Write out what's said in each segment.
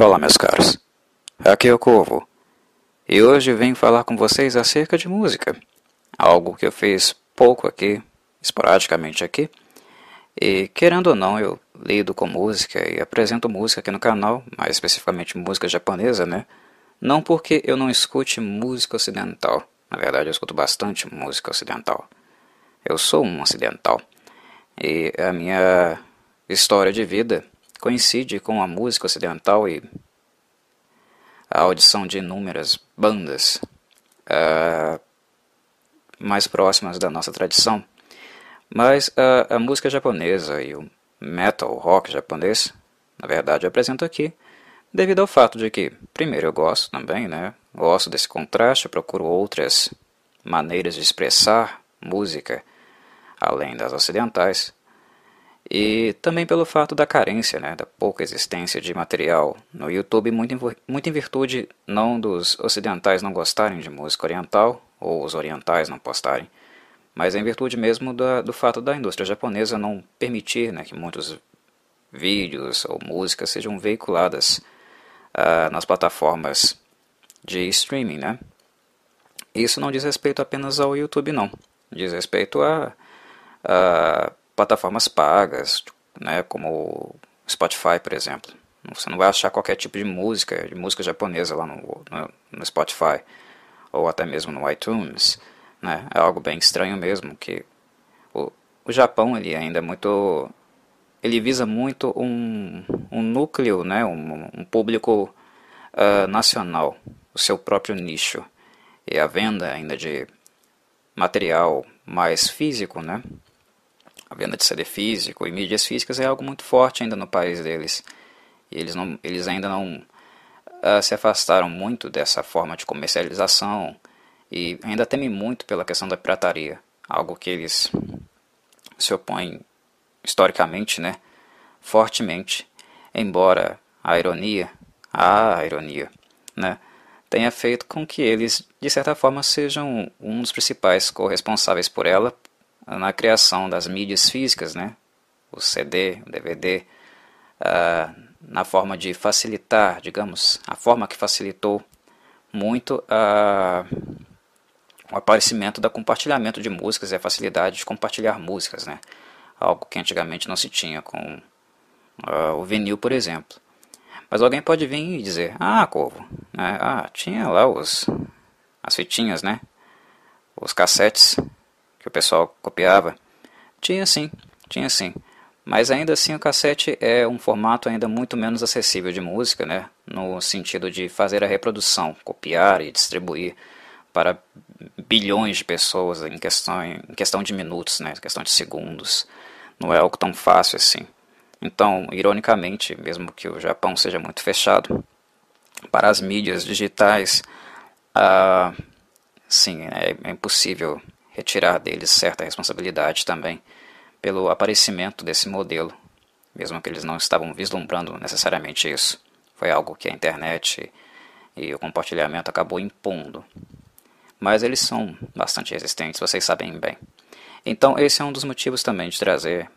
Olá, meus caros. Aqui é o Corvo. E hoje venho falar com vocês acerca de música. Algo que eu fiz pouco aqui, esporadicamente aqui. E querendo ou não, eu lido com música e apresento música aqui no canal, mais especificamente música japonesa, né? Não porque eu não escute música ocidental. Na verdade, eu escuto bastante música ocidental. Eu sou um ocidental. E a minha história de vida coincide com a música ocidental e a audição de inúmeras bandas uh, mais próximas da nossa tradição. Mas uh, a música japonesa e o metal, rock japonês, na verdade eu apresento aqui devido ao fato de que, primeiro, eu gosto também, né? Gosto desse contraste, procuro outras maneiras de expressar música além das ocidentais e também pelo fato da carência, né, da pouca existência de material no YouTube, muito em, muito em virtude não dos ocidentais não gostarem de música oriental, ou os orientais não postarem, mas em virtude mesmo da, do fato da indústria japonesa não permitir né, que muitos vídeos ou músicas sejam veiculadas uh, nas plataformas de streaming. Né? Isso não diz respeito apenas ao YouTube, não. Diz respeito a, a plataformas pagas, né, como Spotify, por exemplo. Você não vai achar qualquer tipo de música, de música japonesa lá no, no, no Spotify, ou até mesmo no iTunes. Né? É algo bem estranho mesmo, que o, o Japão ele ainda é muito... Ele visa muito um, um núcleo, né, um, um público uh, nacional, o seu próprio nicho. E a venda ainda de material mais físico, né, a venda de CD físico e mídias físicas é algo muito forte ainda no país deles. E eles, não, eles ainda não uh, se afastaram muito dessa forma de comercialização e ainda temem muito pela questão da pirataria, algo que eles se opõem historicamente, né, fortemente, embora a ironia, a ironia, né, tenha feito com que eles, de certa forma, sejam um dos principais corresponsáveis por ela, na criação das mídias físicas, né? o CD, o DVD, uh, ah, na forma de facilitar, digamos, a forma que facilitou muito uh, o aparecimento do compartilhamento de músicas e a facilidade de compartilhar músicas, né? algo que antigamente não se tinha com uh, o vinil, por exemplo. Mas alguém pode vir e dizer, ah, Corvo, né? ah, tinha lá os, as fitinhas, né? os cassetes que o pessoal copiava? Tinha sim, tinha sim. Mas ainda assim o cassete é um formato ainda muito menos acessível de música, né? no sentido de fazer a reprodução, copiar e distribuir para bilhões de pessoas em questão, em questão de minutos, né? em questão de segundos. Não é algo tão fácil assim. Então, ironicamente, mesmo que o Japão seja muito fechado, para as mídias digitais, ah, sim, é, é impossível retirar deles certa responsabilidade também pelo aparecimento desse modelo, mesmo que eles não estavam vislumbrando necessariamente isso. Foi algo que a internet e o compartilhamento acabou impondo. Mas eles são bastante resistentes, vocês sabem bem. Então, esse é um dos motivos também de trazer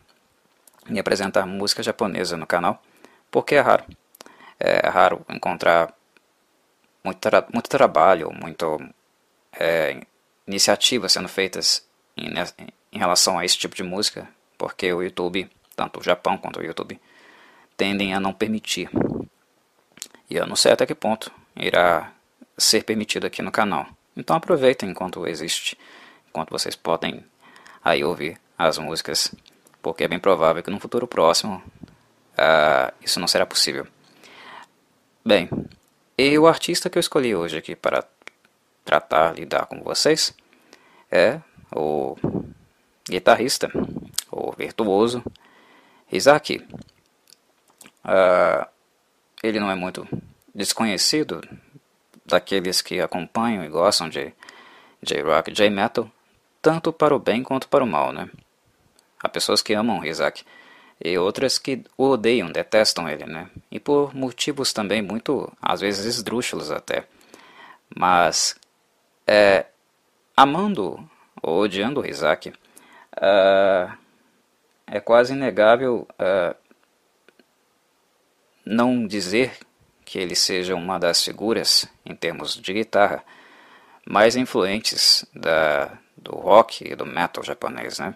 e apresentar música japonesa no canal, porque é raro. É raro encontrar muito, tra muito trabalho, muito é, iniciativas sendo feitas em, em relação a esse tipo de música, porque o YouTube, tanto o Japão quanto o YouTube, tendem a não permitir. E eu não sei até que ponto irá ser permitido aqui no canal. Então aproveitem enquanto existe, enquanto vocês podem aí ouvir as músicas, porque é bem provável que no futuro próximo uh, isso não será possível. Bem, e o artista que eu escolhi hoje aqui para tratar, lidar com vocês, é o guitarrista, o virtuoso Isaac. Uh, ele não é muito desconhecido daqueles que acompanham e gostam de J-Rock J-Metal, tanto para o bem quanto para o mal, né? Há pessoas que amam Isaac e outras que o odeiam, detestam ele, né? E por motivos também muito, às vezes, esdrúxulos até. Mas é, amando ou odiando Isaac, uh, é quase inegável uh, não dizer que ele seja uma das figuras, em termos de guitarra, mais influentes da, do rock e do metal japonês, né?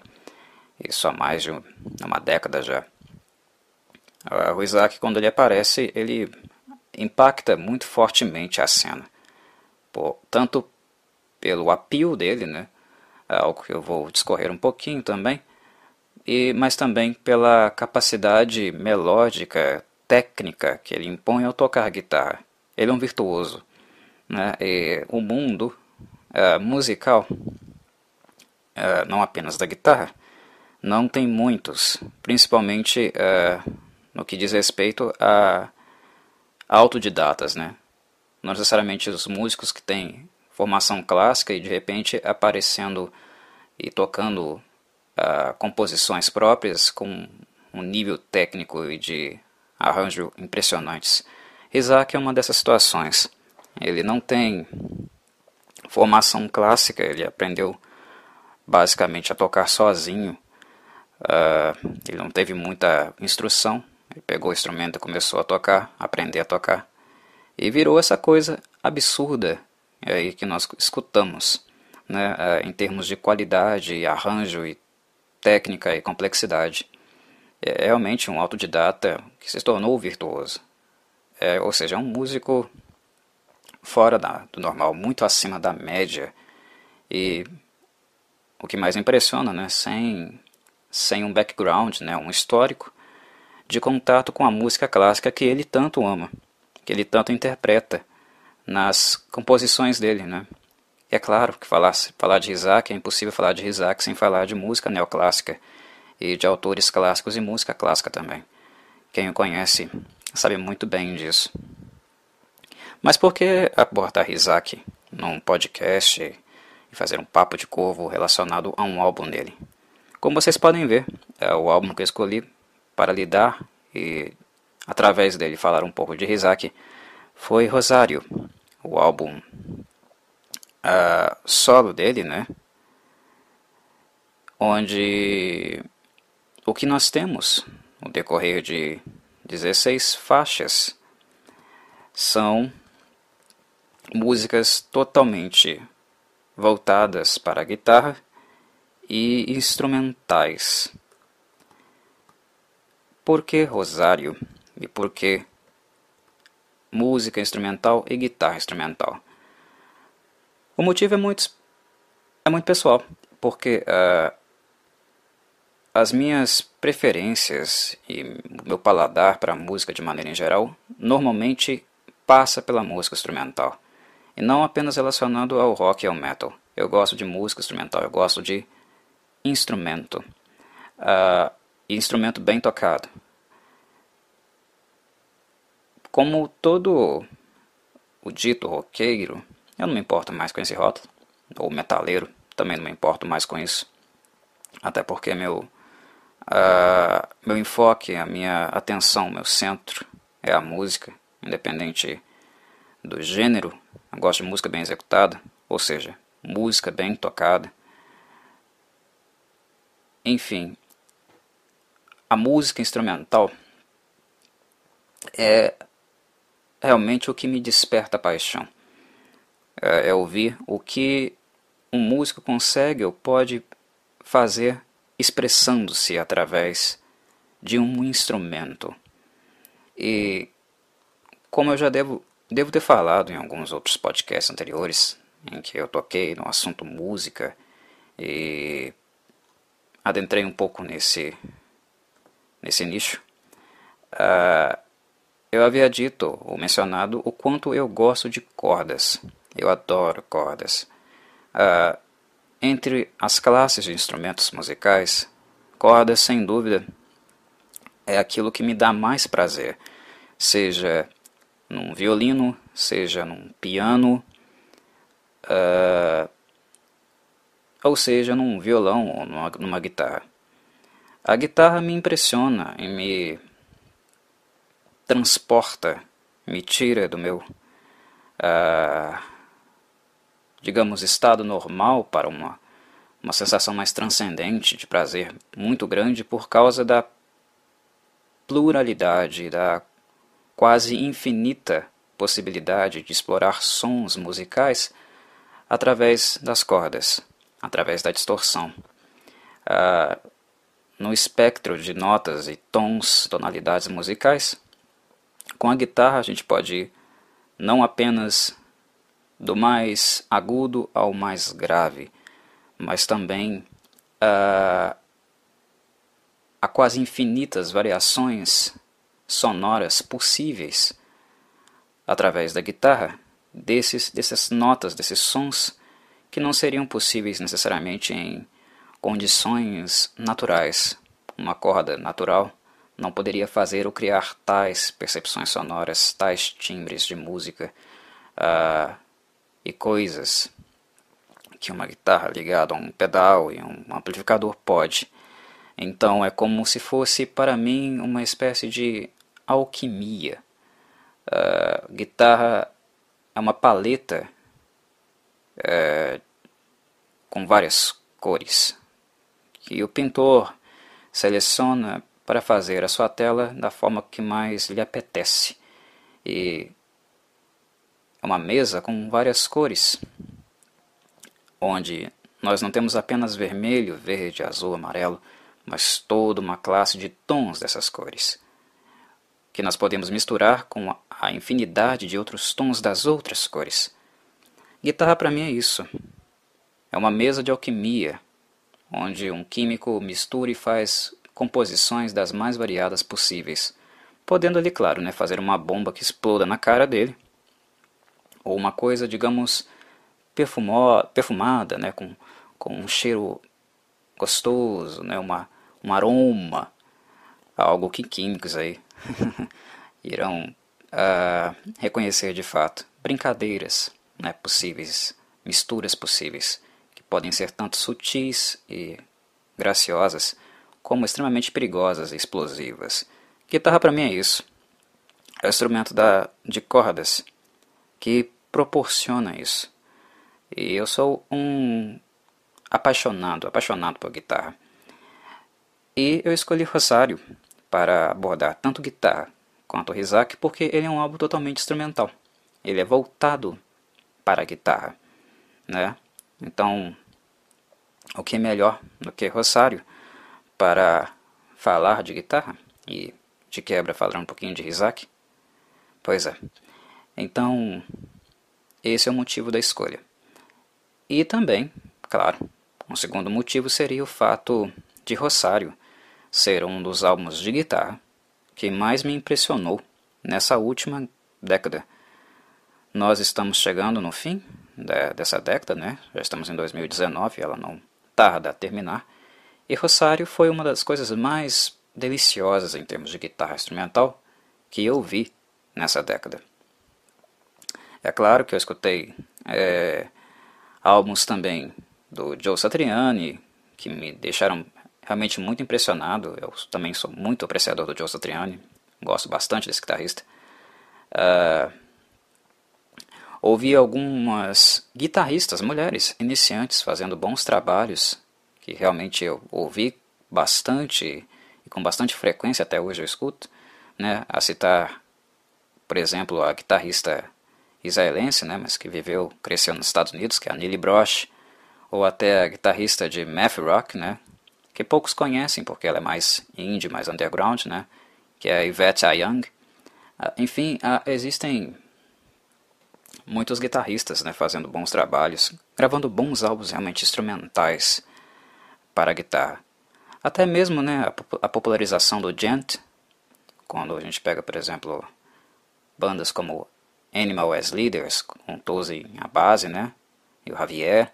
Isso há mais de uma década já. O Isaac, quando ele aparece, ele impacta muito fortemente a cena. Por, tanto pelo apio dele, né? É algo que eu vou discorrer um pouquinho também, e, mas também pela capacidade melódica, técnica que ele impõe ao tocar guitarra. Ele é um virtuoso. Né? E o mundo uh, musical, uh, não apenas da guitarra, não tem muitos, principalmente uh, no que diz respeito a autodidatas, né? Não necessariamente os músicos que têm formação clássica e de repente aparecendo e tocando uh, composições próprias com um nível técnico e de arranjo impressionantes. Isaac é uma dessas situações. Ele não tem formação clássica, ele aprendeu basicamente a tocar sozinho. Uh, ele não teve muita instrução. Ele pegou o instrumento e começou a tocar, aprender a tocar. E virou essa coisa absurda é que nós escutamos, né, é, em termos de qualidade, arranjo e técnica e complexidade. É realmente um autodidata que se tornou virtuoso. É, ou seja, é um músico fora da, do normal, muito acima da média. E o que mais impressiona, né, sem, sem um background, né, um histórico de contato com a música clássica que ele tanto ama, que ele tanto interpreta nas composições dele, né? E é claro que falar, falar de Isaac é impossível falar de Isaac sem falar de música neoclássica e de autores clássicos e música clássica também. Quem o conhece sabe muito bem disso. Mas por que abordar Isaac num podcast e fazer um papo de corvo relacionado a um álbum dele? Como vocês podem ver, é o álbum que eu escolhi para lidar e através dele falar um pouco de Isaac foi Rosário, o álbum uh, solo dele, né? Onde o que nós temos no decorrer de 16 faixas são músicas totalmente voltadas para a guitarra e instrumentais. Por que Rosário e por que música instrumental e guitarra instrumental. O motivo é muito, é muito pessoal, porque uh, as minhas preferências e o meu paladar para a música de maneira em geral normalmente passa pela música instrumental e não apenas relacionado ao rock e ao metal. Eu gosto de música instrumental, eu gosto de instrumento, uh, instrumento bem tocado. Como todo o dito roqueiro, eu não me importo mais com esse rótulo, ou metaleiro, também não me importo mais com isso. Até porque meu, uh, meu enfoque, a minha atenção, meu centro é a música, independente do gênero. Eu gosto de música bem executada, ou seja, música bem tocada. Enfim, a música instrumental é realmente o que me desperta paixão. É, é ouvir o que um músico consegue ou pode fazer expressando-se através de um instrumento. E como eu já devo, devo ter falado em alguns outros podcasts anteriores, em que eu toquei no assunto música e adentrei um pouco nesse, nesse nicho, uh, eu havia dito ou mencionado o quanto eu gosto de cordas. Eu adoro cordas. Uh, entre as classes de instrumentos musicais, cordas, sem dúvida, é aquilo que me dá mais prazer, seja num violino, seja num piano, uh, ou seja num violão ou numa, numa guitarra. A guitarra me impressiona e me transporta, me tira do meu, uh, digamos, estado normal para uma, uma sensação mais transcendente de prazer muito grande por causa da pluralidade, da quase infinita possibilidade de explorar sons musicais através das cordas, através da distorção. Ah, no espectro de notas e tons, tonalidades musicais, com a guitarra a gente pode ir não apenas do mais agudo ao mais grave, mas também uh, há quase infinitas variações sonoras possíveis através da guitarra desses, dessas notas, desses sons que não seriam possíveis necessariamente em condições naturais. Uma corda natural não poderia fazer ou criar tais percepções sonoras, tais timbres de música uh, e coisas que uma guitarra ligada a um pedal e um amplificador pode. Então é como se fosse para mim uma espécie de alquimia. Uh, guitarra é uma paleta uh, com várias cores que o pintor seleciona para fazer a sua tela da forma que mais lhe apetece. E é uma mesa com várias cores, onde nós não temos apenas vermelho, verde, azul, amarelo, mas toda uma classe de tons dessas cores, que nós podemos misturar com a infinidade de outros tons das outras cores. Guitarra para mim é isso. É uma mesa de alquimia, onde um químico mistura e faz composições das mais variadas possíveis, podendo ali, claro, né, fazer uma bomba que exploda na cara dele, ou uma coisa, digamos, perfumó, perfumada, né, com, com um cheiro gostoso, né, uma, um aroma, algo que químicos aí irão uh, reconhecer de fato. Brincadeiras né, possíveis, misturas possíveis, que podem ser tanto sutis e graciosas, como extremamente perigosas e explosivas. Guitarra para mim é isso. É o instrumento da, de cordas que proporciona isso. E eu sou um apaixonado, apaixonado por guitarra. E eu escolhi Rosário para abordar tanto guitarra quanto Rizak porque ele é um álbum totalmente instrumental. Ele é voltado para a guitarra, né? Então, o que é melhor do que Rosário para falar de guitarra e de quebra falar um pouquinho de Rizak? Pois é. Então, esse é o motivo da escolha. E também, claro, um segundo motivo seria o fato de Rosário ser um dos álbuns de guitarra que mais me impressionou nessa última década. Nós estamos chegando no fim dessa década, né? Já estamos em 2019, ela não tarda a terminar. E Rosário foi uma das coisas mais deliciosas em termos de guitarra instrumental que eu vi nessa década. É claro que eu escutei é, álbuns também do Joe Satriani, que me deixaram realmente muito impressionado. Eu também sou muito apreciador do Joe Satriani, gosto bastante desse guitarrista. Uh, ouvi algumas guitarristas, mulheres, iniciantes, fazendo bons trabalhos que realmente eu ouvi bastante e com bastante frequência até hoje eu escuto, né, a citar, por exemplo, a guitarrista israelense, né, mas que viveu, cresceu nos Estados Unidos, que é a Nili Brosh, ou até a guitarrista de math rock, né, que poucos conhecem porque ela é mais indie, mais underground, né, que é a Yvette Young. Ah, enfim, ah, existem muitos guitarristas né, fazendo bons trabalhos, gravando bons álbuns realmente instrumentais, para a guitarra. Até mesmo né, a, popularização do gent, quando a gente pega, por exemplo, bandas como Animal as Leaders, com Tozi a base, né, e o Javier.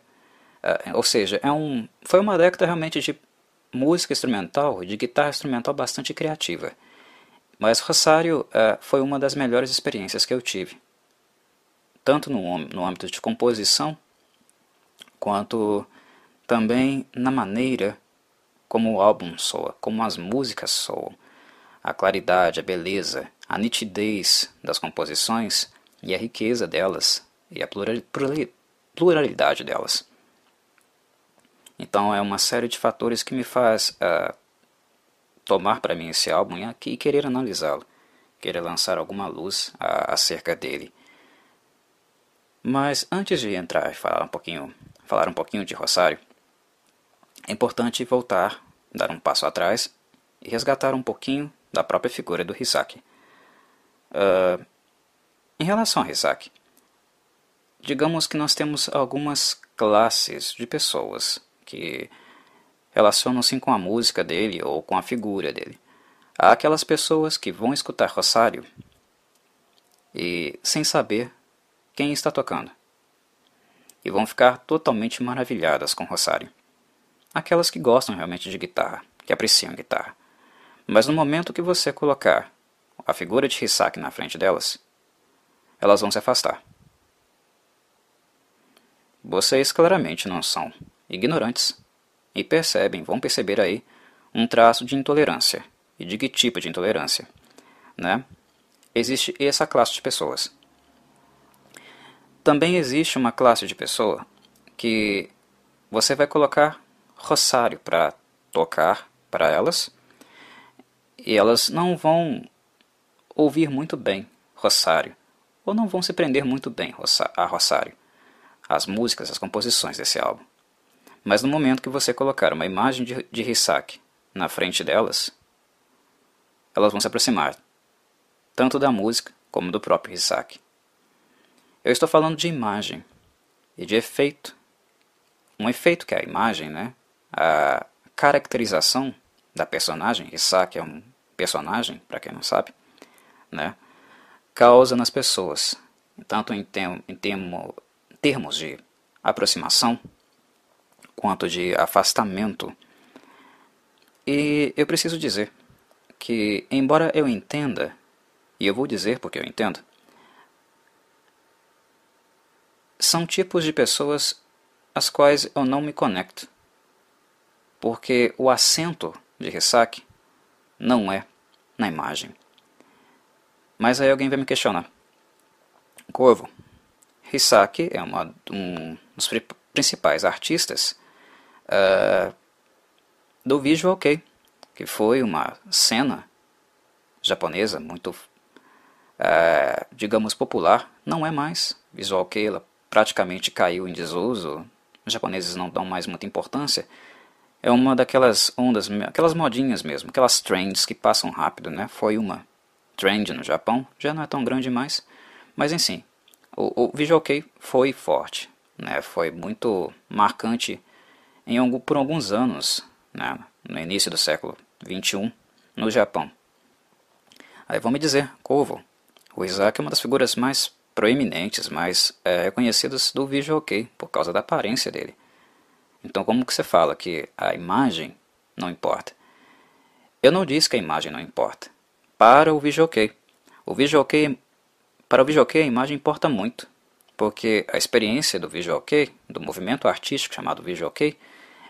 Uh, ou seja, é um, foi uma década realmente de música instrumental, de guitarra instrumental bastante criativa. Mas Rosário uh, foi uma das melhores experiências que eu tive, tanto no, no âmbito de composição, quanto também na maneira como o álbum soa, como as músicas soam, a claridade, a beleza, a nitidez das composições e a riqueza delas e a pluralidade delas. Então é uma série de fatores que me faz uh, tomar para mim esse álbum e querer analisá-lo, querer lançar alguma luz acerca dele. Mas antes de entrar e falar um pouquinho, falar um pouquinho de Rosário, é importante voltar, dar um passo atrás e resgatar um pouquinho da própria figura do Hisaki. Uh, em relação a Hisaki, digamos que nós temos algumas classes de pessoas que relacionam-se com a música dele ou com a figura dele. Há aquelas pessoas que vão escutar Rosário e sem saber quem está tocando. E vão ficar totalmente maravilhadas com Rosário. Aquelas que gostam realmente de guitarra, que apreciam guitarra. Mas no momento que você colocar a figura de Hisaki na frente delas, elas vão se afastar. Vocês claramente não são ignorantes e percebem, vão perceber aí, um traço de intolerância. E de que tipo de intolerância? Né? Existe essa classe de pessoas. Também existe uma classe de pessoa que você vai colocar rosário para tocar para elas e elas não vão ouvir muito bem rosário ou não vão se prender muito bem a rosário, as músicas, as composições desse álbum. Mas no momento que você colocar uma imagem de, de Hisaki na frente delas, elas vão se aproximar, tanto da música como do próprio Hisaki. Eu estou falando de imagem e de efeito. Um efeito que é a imagem, né? A caracterização da personagem, Isaac é um personagem, para quem não sabe, né? Causa nas pessoas, tanto em, tem, em termo, termos de aproximação quanto de afastamento. E eu preciso dizer que, embora eu entenda, e eu vou dizer porque eu entendo, são tipos de pessoas às quais eu não me conecto. Porque o acento de ressaque não é na imagem. Mas aí alguém vai me questionar. Corvo, Hisaki é uma, um dos principais artistas uh, do Visual Kei, que foi uma cena japonesa muito, uh, digamos, popular. Não é mais. Visual Kei ela praticamente caiu em desuso, os japoneses não dão mais muita importância, é uma daquelas ondas, aquelas modinhas mesmo, aquelas trends que passam rápido, né? Foi uma trend no Japão, já não é tão grande mais, mas enfim, o, o Visual Kei foi forte, né? Foi muito marcante em algum, por alguns anos, né? No início do século 21 no Japão. Aí vão me dizer, Kovo, o Isaac é uma das figuras mais proeminentes, mais é, reconhecidos do Visual Kei, por causa da aparência dele. Então como que você fala que a imagem não importa? Eu não disse que a imagem não importa. Para o Kei. O Kei, para o Kei a imagem importa muito, porque a experiência do Kei, do movimento artístico chamado Kei,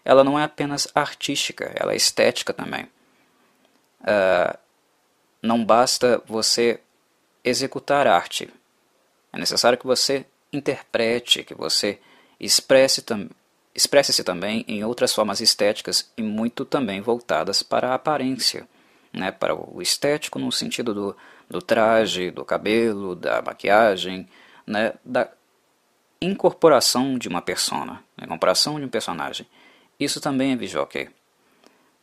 ela não é apenas artística, ela é estética também. Uh, não basta você executar arte, é necessário que você interprete, que você expresse tam expresse-se também em outras formas estéticas e muito também voltadas para a aparência, né, para o estético no sentido do, do traje, do cabelo, da maquiagem, né, da incorporação de uma persona, a incorporação de um personagem. Isso também é visual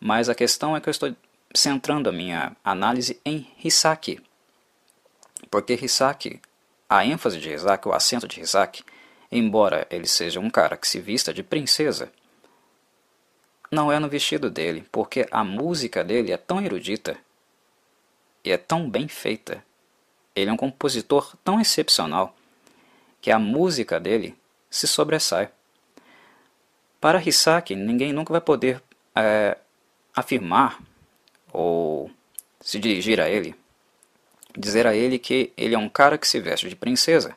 Mas a questão é que eu estou centrando a minha análise em Hisaki. Porque Hisaki a ênfase de Isaac, o acento de Isaac, embora ele seja um cara que se vista de princesa, não é no vestido dele, porque a música dele é tão erudita e é tão bem feita. Ele é um compositor tão excepcional que a música dele se sobressai. Para Hisaki, ninguém nunca vai poder é, afirmar ou se dirigir a ele dizer a ele que ele é um cara que se veste de princesa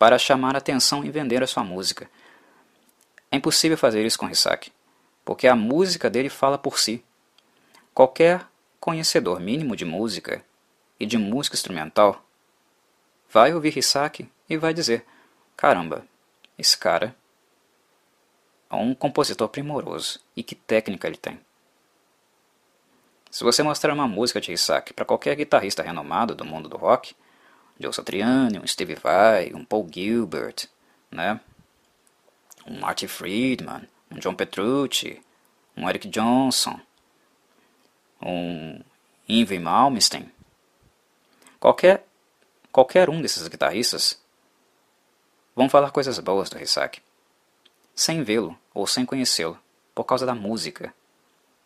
para chamar atenção e vender a sua música. É impossível fazer isso com Hisaki, porque a música dele fala por si. Qualquer conhecedor mínimo de música e de música instrumental vai ouvir Hisaki e vai dizer: caramba, esse cara é um compositor primoroso e que técnica ele tem. Se você mostrar uma música de Isaac para qualquer guitarrista renomado do mundo do rock, Joe Satriani, um Steve Vai, um Paul Gilbert, né? um Marty Friedman, um John Petrucci, um Eric Johnson, um Yngwie Malmsteen, qualquer, qualquer um desses guitarristas vão falar coisas boas do Isaac, sem vê-lo ou sem conhecê-lo, por causa da música.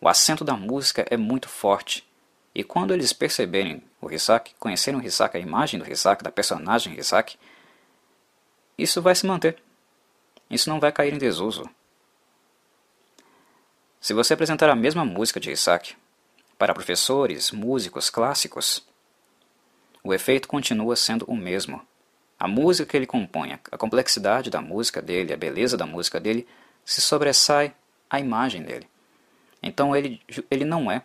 O acento da música é muito forte e quando eles perceberem o Hisak, conhecerem o Hisak, a imagem do Hisak, da personagem Hisak, isso vai se manter. Isso não vai cair em desuso. Se você apresentar a mesma música de Hisak para professores, músicos clássicos, o efeito continua sendo o mesmo. A música que ele compõe, a complexidade da música dele, a beleza da música dele, se sobressai à imagem dele. Então ele, ele não é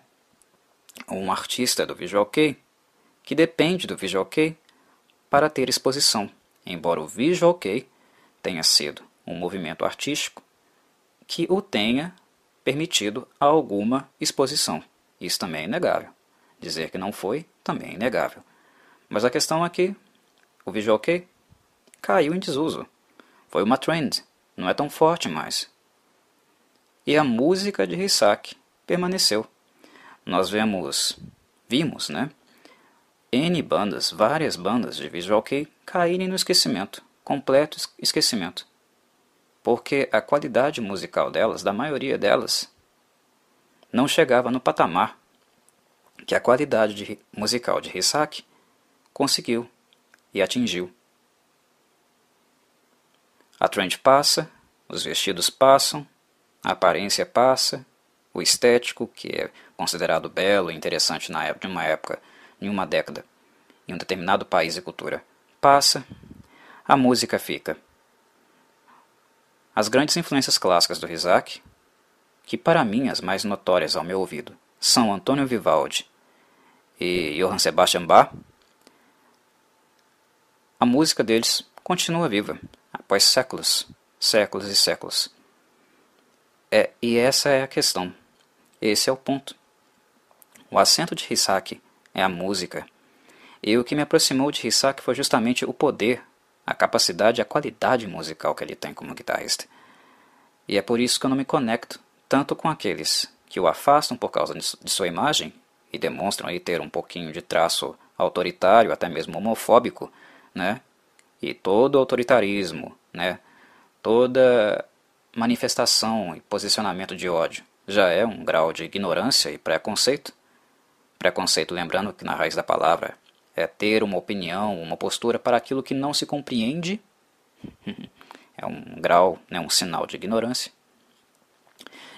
um artista do Visual Kei que depende do Visual Kei para ter exposição, embora o Visual Kei tenha sido um movimento artístico que o tenha permitido alguma exposição. Isso também é inegável. Dizer que não foi também é inegável. Mas a questão é que o Visual Kei caiu em desuso. Foi uma trend, não é tão forte mais. E a música de Hisaki permaneceu nós vemos, vimos, né? N bandas, várias bandas de Visual Kei caírem no esquecimento, completo esquecimento. Porque a qualidade musical delas, da maioria delas, não chegava no patamar que a qualidade de, musical de Hisaki conseguiu e atingiu. A trend passa, os vestidos passam, a aparência passa, o estético, que é considerado belo e interessante na época, em uma época, em uma década, em um determinado país e cultura, passa, a música fica. As grandes influências clássicas do Rizak, que para mim as mais notórias ao meu ouvido, são Antônio Vivaldi e Johann Sebastian Bach, a música deles continua viva após séculos, séculos e séculos. É, e essa é a questão. Esse é o ponto. O acento de Hisaki é a música. E o que me aproximou de Hisaki foi justamente o poder, a capacidade a qualidade musical que ele tem como guitarrista. E é por isso que eu não me conecto tanto com aqueles que o afastam por causa de sua imagem e demonstram aí ter um pouquinho de traço autoritário, até mesmo homofóbico, né? E todo autoritarismo, né? Toda manifestação e posicionamento de ódio já é um grau de ignorância e preconceito. Preconceito, lembrando que na raiz da palavra é ter uma opinião, uma postura para aquilo que não se compreende. é um grau, né, um sinal de ignorância.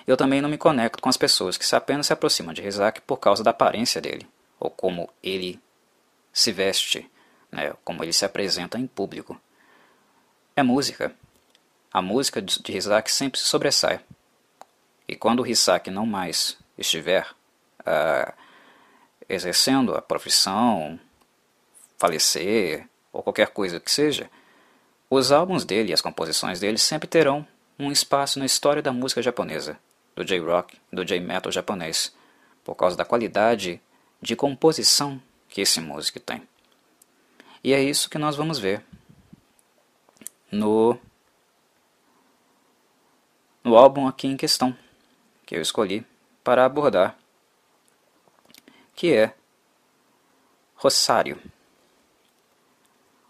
Eu também não me conecto com as pessoas que apenas se aproximam de Rizak por causa da aparência dele, ou como ele se veste, né, como ele se apresenta em público. É música. A música de Rizak sempre se sobressai. E quando o Hisaki não mais estiver uh, exercendo a profissão, falecer ou qualquer coisa que seja, os álbuns dele e as composições dele sempre terão um espaço na história da música japonesa, do J-rock do J-metal japonês, por causa da qualidade de composição que esse músico tem. E é isso que nós vamos ver no, no álbum aqui em questão que eu escolhi para abordar, que é Rosário.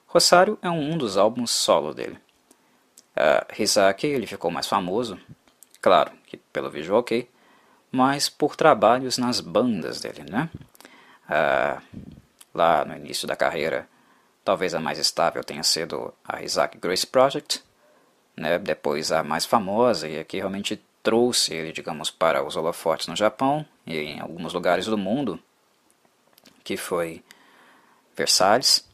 Rosário é um dos álbuns solo dele. Uh, Rizaki ele ficou mais famoso, claro, que pelo Visual OK, mas por trabalhos nas bandas dele, né? Lá no início da carreira, talvez a mais estável tenha sido a Isaac Grace Project, né? depois a mais famosa e aqui realmente trouxe ele, digamos, para os holofotes no Japão e em alguns lugares do mundo, que foi Versalhes,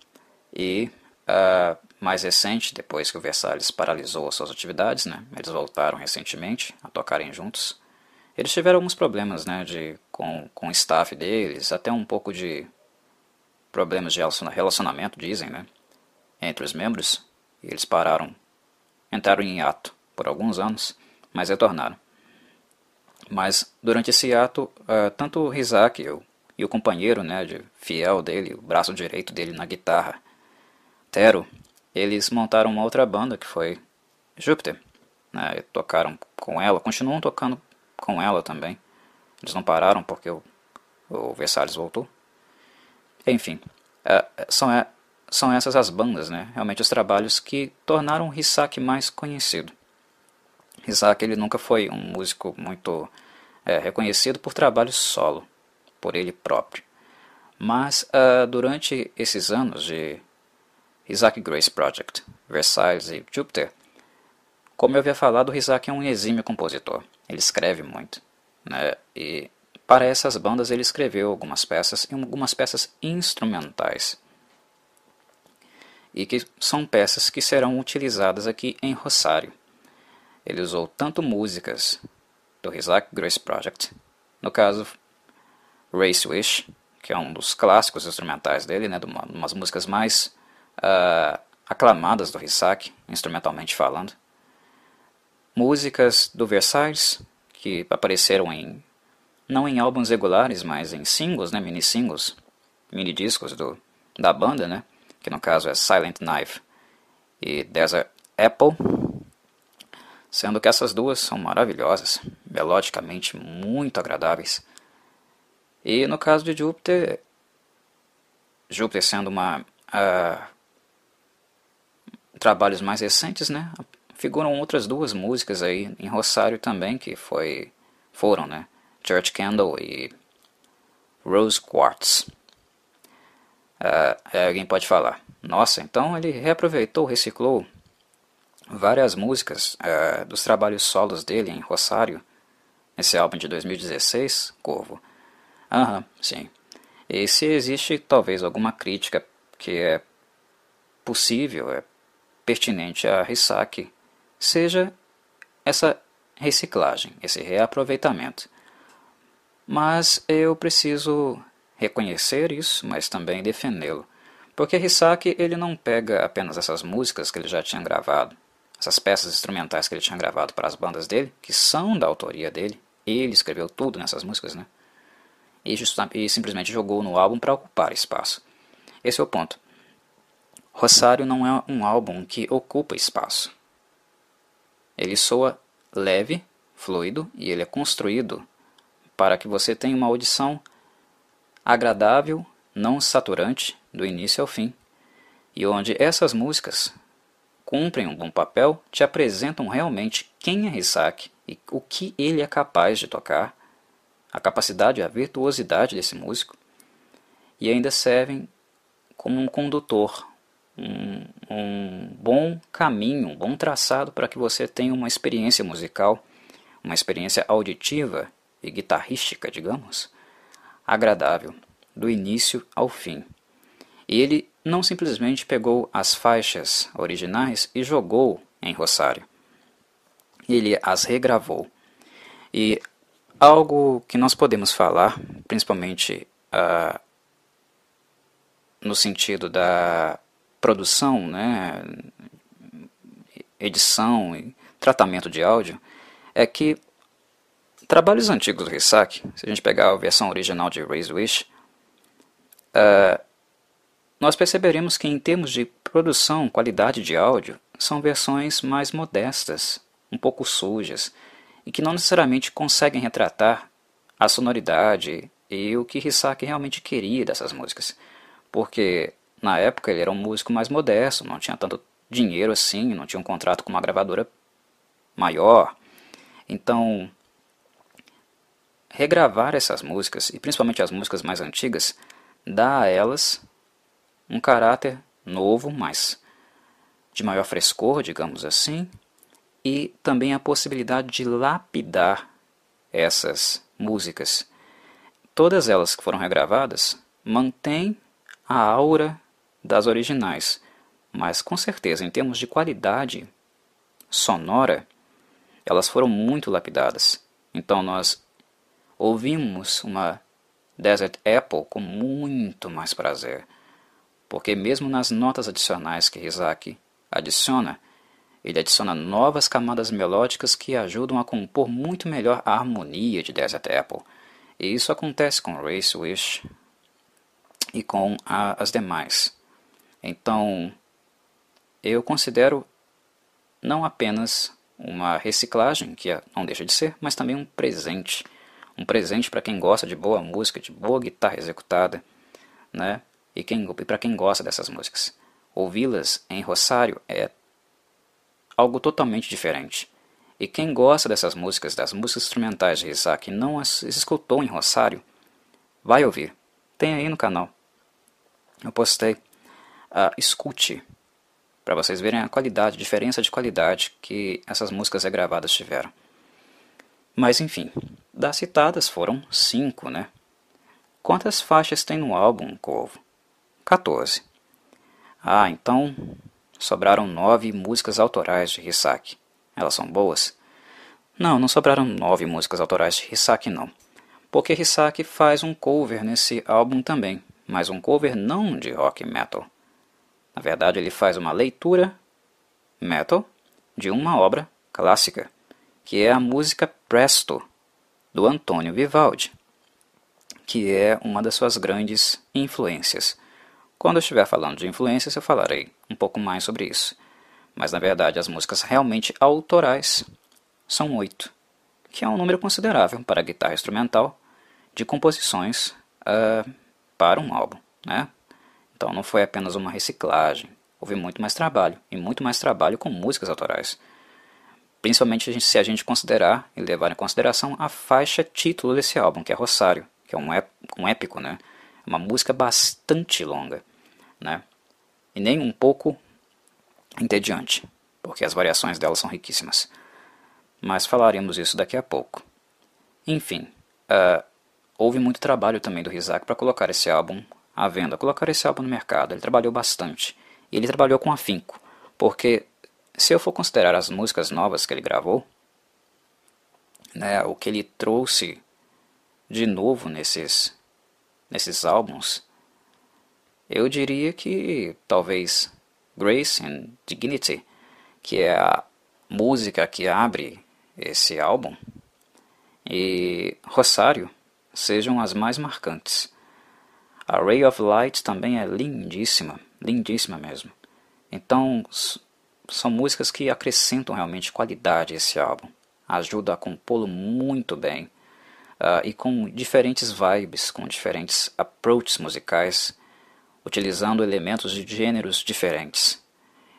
e uh, mais recente, depois que o Versalhes paralisou as suas atividades, né, eles voltaram recentemente a tocarem juntos. Eles tiveram alguns problemas né, de, com, com o staff deles, até um pouco de problemas de relacionamento, dizem, né, entre os membros, e eles pararam, entraram em ato por alguns anos mas retornaram. Mas durante esse ato, uh, tanto o Rizak e o, companheiro né, de fiel dele, o braço direito dele na guitarra, Tero, eles montaram uma outra banda que foi Júpiter. Né, tocaram com ela, continuam tocando com ela também. Eles não pararam porque o, o Versalhes voltou. Enfim, uh, são, uh, são essas as bandas, né? realmente os trabalhos que tornaram o Hisak mais conhecido. Isaac ele nunca foi um músico muito é, reconhecido por trabalho solo, por ele próprio. Mas uh, durante esses anos de Isaac Grace Project, Versailles e Jupiter, como eu havia falado, Isaac é um exímio compositor. Ele escreve muito. Né? E para essas bandas ele escreveu algumas peças e algumas peças instrumentais. E que são peças que serão utilizadas aqui em Rosário. Ele usou tanto músicas do Isaac Grace Project, no caso Race Wish, que é um dos clássicos instrumentais dele, né, de uma, umas músicas mais uh, aclamadas do Isaac, instrumentalmente falando. Músicas do Versailles, que apareceram em não em álbuns regulares, mas em singles, né, mini singles, mini discos do, da banda, né, que no caso é Silent Knife e Desert Apple sendo que essas duas são maravilhosas, melodicamente muito agradáveis. E no caso de Júpiter, Júpiter sendo uma uh, trabalhos mais recentes, né? Figuram outras duas músicas aí em Rosário também que foi foram, né? Church Candle e Rose Quartz. Uh, alguém pode falar, nossa, então ele reaproveitou, reciclou várias músicas uh, dos trabalhos solos dele em Rosário, nesse álbum de 2016, Corvo. Aham, sim. E se existe talvez alguma crítica que é possível, é pertinente a Risaki, seja essa reciclagem, esse reaproveitamento. Mas eu preciso reconhecer isso, mas também defendê-lo. Porque Risaki ele não pega apenas essas músicas que ele já tinha gravado, essas peças instrumentais que ele tinha gravado para as bandas dele, que são da autoria dele, ele escreveu tudo nessas músicas, né? E, e simplesmente jogou no álbum para ocupar espaço. Esse é o ponto. Rosário não é um álbum que ocupa espaço. Ele soa leve, fluido e ele é construído para que você tenha uma audição agradável, não saturante, do início ao fim, e onde essas músicas cumprem um bom papel, te apresentam realmente quem é Risaki e o que ele é capaz de tocar, a capacidade e a virtuosidade desse músico, e ainda servem como um condutor, um, um bom caminho, um bom traçado para que você tenha uma experiência musical, uma experiência auditiva e guitarrística, digamos, agradável, do início ao fim. Ele não simplesmente pegou as faixas originais e jogou em Rosário. Ele as regravou. E algo que nós podemos falar, principalmente uh, no sentido da produção, né, edição e tratamento de áudio, é que trabalhos antigos do Risak, se a gente pegar a versão original de Raise Wish, uh, nós perceberemos que, em termos de produção, qualidade de áudio, são versões mais modestas, um pouco sujas, e que não necessariamente conseguem retratar a sonoridade e o que Hisaki realmente queria dessas músicas. Porque na época ele era um músico mais modesto, não tinha tanto dinheiro assim, não tinha um contrato com uma gravadora maior. Então, regravar essas músicas, e principalmente as músicas mais antigas, dá a elas um caráter novo, mas de maior frescor, digamos assim, e também a possibilidade de lapidar essas músicas. Todas elas que foram regravadas mantêm a aura das originais, mas com certeza, em termos de qualidade sonora, elas foram muito lapidadas. Então nós ouvimos uma Desert Apple com muito mais prazer porque mesmo nas notas adicionais que Rizaki adiciona, ele adiciona novas camadas melódicas que ajudam a compor muito melhor a harmonia de Desert Apple. E isso acontece com Race Wish e com a, as demais. Então, eu considero não apenas uma reciclagem, que é, não deixa de ser, mas também um presente. Um presente para quem gosta de boa música, de boa guitarra executada, né? E, e para quem gosta dessas músicas. Ouvi-las em Rosário é algo totalmente diferente. E quem gosta dessas músicas, das músicas instrumentais de Isaac, não as escutou em Rosário, vai ouvir. Tem aí no canal. Eu postei. Uh, escute para vocês verem a qualidade, a diferença de qualidade que essas músicas regravadas tiveram. Mas enfim, das citadas foram cinco, né? Quantas faixas tem no álbum, Corvo? 14. Ah, então sobraram nove músicas autorais de Hisaki. Elas são boas? Não, não sobraram nove músicas autorais de Hisaki, não. Porque Hisaki faz um cover nesse álbum também, mas um cover não de rock metal. Na verdade, ele faz uma leitura metal de uma obra clássica, que é a música Presto, do Antônio Vivaldi, que é uma das suas grandes influências. Quando eu estiver falando de influências, eu falarei um pouco mais sobre isso. Mas na verdade, as músicas realmente autorais são oito, que é um número considerável para guitarra instrumental de composições uh, para um álbum. Né? Então não foi apenas uma reciclagem, houve muito mais trabalho, e muito mais trabalho com músicas autorais. Principalmente se a gente considerar e levar em consideração a faixa título desse álbum, que é Rosário, que é um, um épico, né? Uma música bastante longa, né? e nem um pouco entediante, porque as variações dela são riquíssimas. Mas falaremos isso daqui a pouco. Enfim, uh, houve muito trabalho também do Rizak para colocar esse álbum à venda, colocar esse álbum no mercado. Ele trabalhou bastante. E ele trabalhou com afinco, porque se eu for considerar as músicas novas que ele gravou, né, o que ele trouxe de novo nesses, nesses álbuns, eu diria que talvez Grace and Dignity, que é a música que abre esse álbum, e Rosário sejam as mais marcantes. A Ray of Light também é lindíssima, lindíssima mesmo. Então, são músicas que acrescentam realmente qualidade a esse álbum. Ajuda a compô-lo muito bem. Uh, e com diferentes vibes, com diferentes approaches musicais, utilizando elementos de gêneros diferentes.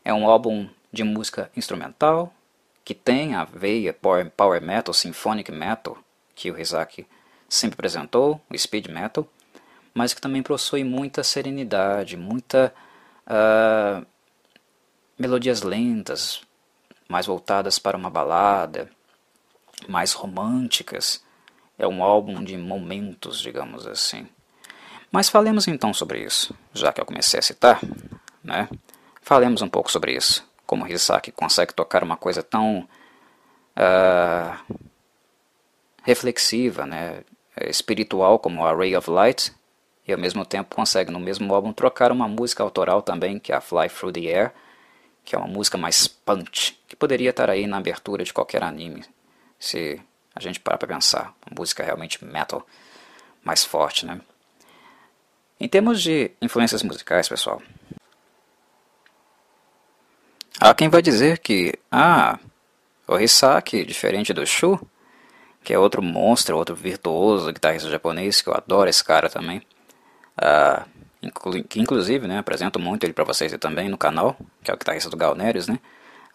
É um álbum de música instrumental, que tem a veia power, metal, symphonic metal, que o Rizaki sempre apresentou, o speed metal, mas que também possui muita serenidade, muita uh, melodias lentas, mais voltadas para uma balada, mais românticas. É um álbum de momentos, digamos assim. Mas falemos então sobre isso, já que eu comecei a citar, né? Falemos um pouco sobre isso. Como Hisaki consegue tocar uma coisa tão uh, reflexiva, né? espiritual como a Ray of Light, e ao mesmo tempo consegue no mesmo álbum trocar uma música autoral também, que é a Fly Through the Air, que é uma música mais punch, que poderia estar aí na abertura de qualquer anime, se a gente parar para pensar. Uma música realmente metal, mais forte, né? Em termos de influências musicais, pessoal, há quem vai dizer que, ah, o Hisaki, diferente do Shu, que é outro monstro, outro virtuoso guitarrista japonês, que eu adoro esse cara também, uh, inclu que inclusive né, apresento muito ele para vocês também no canal, que é o guitarrista do Galnerius, né?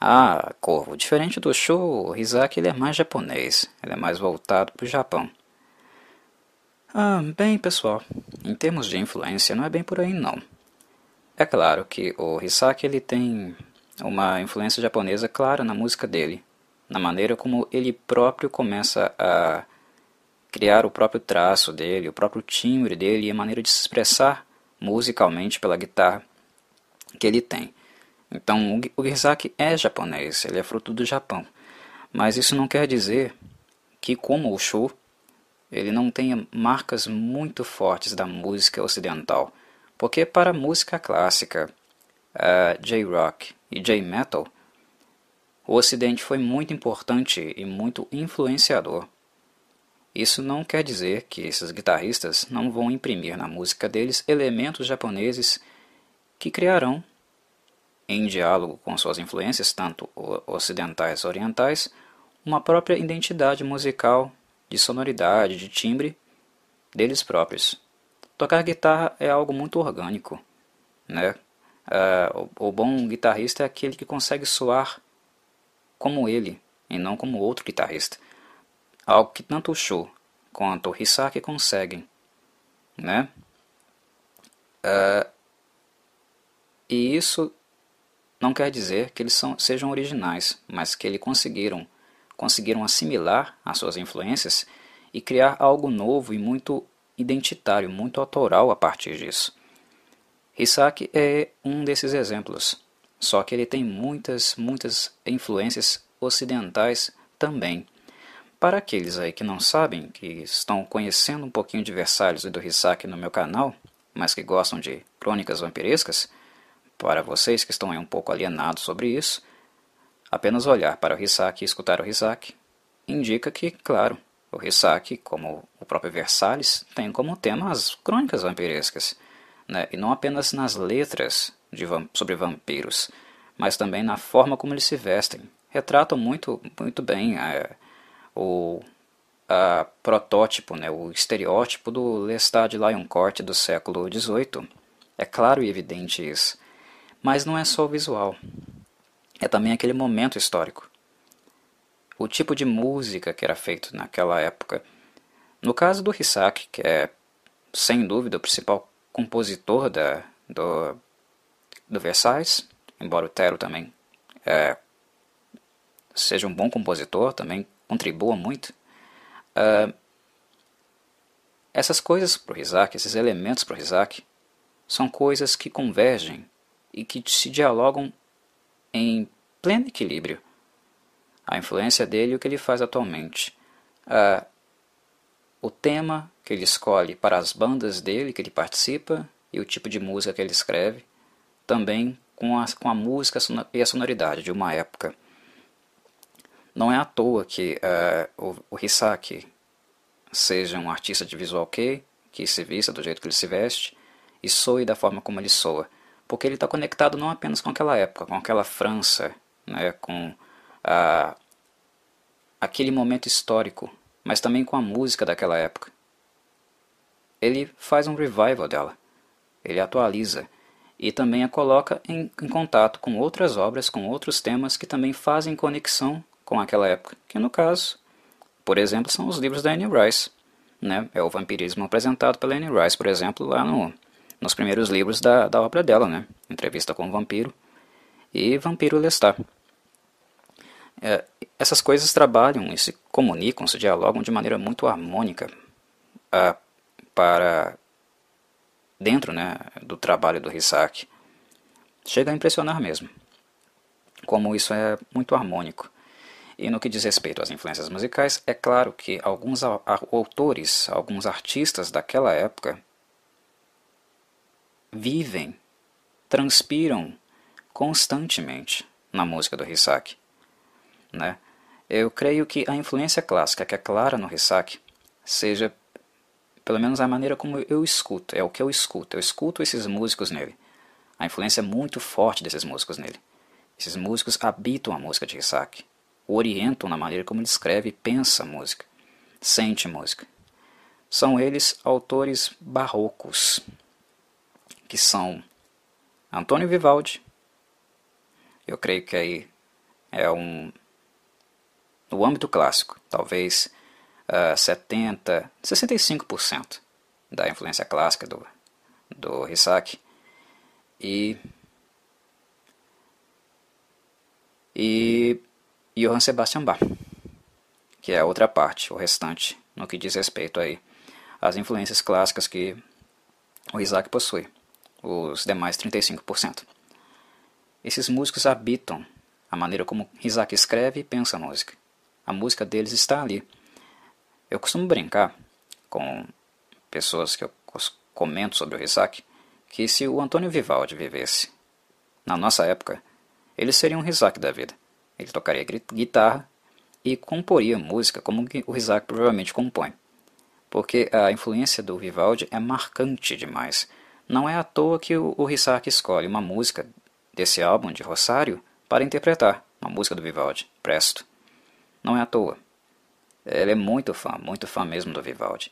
Ah, Corvo, diferente do show, o Rizaki ele é mais japonês, ele é mais voltado para o Japão. Ah, bem pessoal, em termos de influência não é bem por aí não. É claro que o Hisaki ele tem uma influência japonesa clara na música dele, na maneira como ele próprio começa a criar o próprio traço dele, o próprio timbre dele e a maneira de se expressar musicalmente pela guitarra que ele tem. Então, o Gizaki é japonês, ele é fruto do Japão. Mas isso não quer dizer que, como o Shu, ele não tenha marcas muito fortes da música ocidental. Porque para a música clássica, uh, J-Rock e J-Metal, o Ocidente foi muito importante e muito influenciador. Isso não quer dizer que esses guitarristas não vão imprimir na música deles elementos japoneses que criarão, em diálogo com suas influências, tanto ocidentais e orientais, uma própria identidade musical, de sonoridade, de timbre deles próprios. Tocar guitarra é algo muito orgânico. Né? Uh, o, o bom guitarrista é aquele que consegue soar como ele e não como outro guitarrista. Algo que tanto o Shu quanto o Hisaki conseguem. Né? Uh, e isso não quer dizer que eles são, sejam originais, mas que eles conseguiram, conseguiram assimilar as suas influências e criar algo novo e muito identitário, muito autoral a partir disso. Hisaki é um desses exemplos, só que ele tem muitas, muitas influências ocidentais também. Para aqueles aí que não sabem, que estão conhecendo um pouquinho de Versalhes e do Hisaki no meu canal, mas que gostam de crônicas vampirescas, para vocês que estão aí um pouco alienados sobre isso, apenas olhar para o Hisaki e escutar o Hisaki indica que, claro, o Hisaki, como o próprio Versalhes, tem como tema as crônicas vampirescas, né? e não apenas nas letras sobre vampiros, mas também na forma como eles se vestem. Retratam muito, muito bem é, o a protótipo, né, o estereótipo do Lestat de Lioncourt do século XVIII. É claro e evidente isso. Mas não é só o visual. É também aquele momento histórico o tipo de música que era feito naquela época. No caso do Hisaki, que é sem dúvida o principal compositor da, do, do Versailles, embora o Tero também é, seja um bom compositor, também contribua muito. Uh, essas coisas para o Hisaki, esses elementos para o Hisaki, são coisas que convergem e que se dialogam em pleno equilíbrio a influência dele e o que ele faz atualmente. Uh, o tema que ele escolhe para as bandas dele que ele participa e o tipo de música que ele escreve, também com a, com a música e a sonoridade de uma época. Não é à toa que uh, o, o Hisaki seja um artista de visual kei, que se vista do jeito que ele se veste e soe da forma como ele soa, porque ele está conectado não apenas com aquela época, com aquela França, né, com a, aquele momento histórico, mas também com a música daquela época. Ele faz um revival dela, ele atualiza e também a coloca em, em contato com outras obras, com outros temas que também fazem conexão com aquela época, que no caso, por exemplo, são os livros da Anne Rice. Né? É o vampirismo apresentado pela Anne Rice, por exemplo, lá no, nos primeiros livros da, da obra dela, né? Entrevista com o Vampiro e Vampiro Lestat. É, essas coisas trabalham e se comunicam, se dialogam de maneira muito harmônica uh, para dentro né, do trabalho do Hisaki. Chega a impressionar mesmo, como isso é muito harmônico. E no que diz respeito às influências musicais, é claro que alguns autores, alguns artistas daquela época vivem, transpiram constantemente na música do Hisaki. Né? Eu creio que a influência clássica que é clara no Hisaki seja, pelo menos, a maneira como eu escuto, é o que eu escuto. Eu escuto esses músicos nele. A influência é muito forte desses músicos nele. Esses músicos habitam a música de o orientam na maneira como ele escreve e pensa a música, sente música. São eles autores barrocos, que são Antônio Vivaldi, eu creio que aí é um no âmbito clássico, talvez uh, 70, 65% da influência clássica do, do Hisaki. E, e Johann Sebastian Bach, que é a outra parte, o restante, no que diz respeito aí às influências clássicas que o Isaac possui, os demais 35%. Esses músicos habitam a maneira como Isaac escreve e pensa a música. A música deles está ali. Eu costumo brincar com pessoas que eu comento sobre o Rizak que se o Antônio Vivaldi vivesse na nossa época, ele seria um Rizak da vida. Ele tocaria guitarra e comporia música como o Isaac provavelmente compõe. Porque a influência do Vivaldi é marcante demais. Não é à toa que o, o escolhe uma música desse álbum de Rosário para interpretar, uma música do Vivaldi, Presto. Não é à toa. Ele é muito fã, muito fã mesmo do Vivaldi.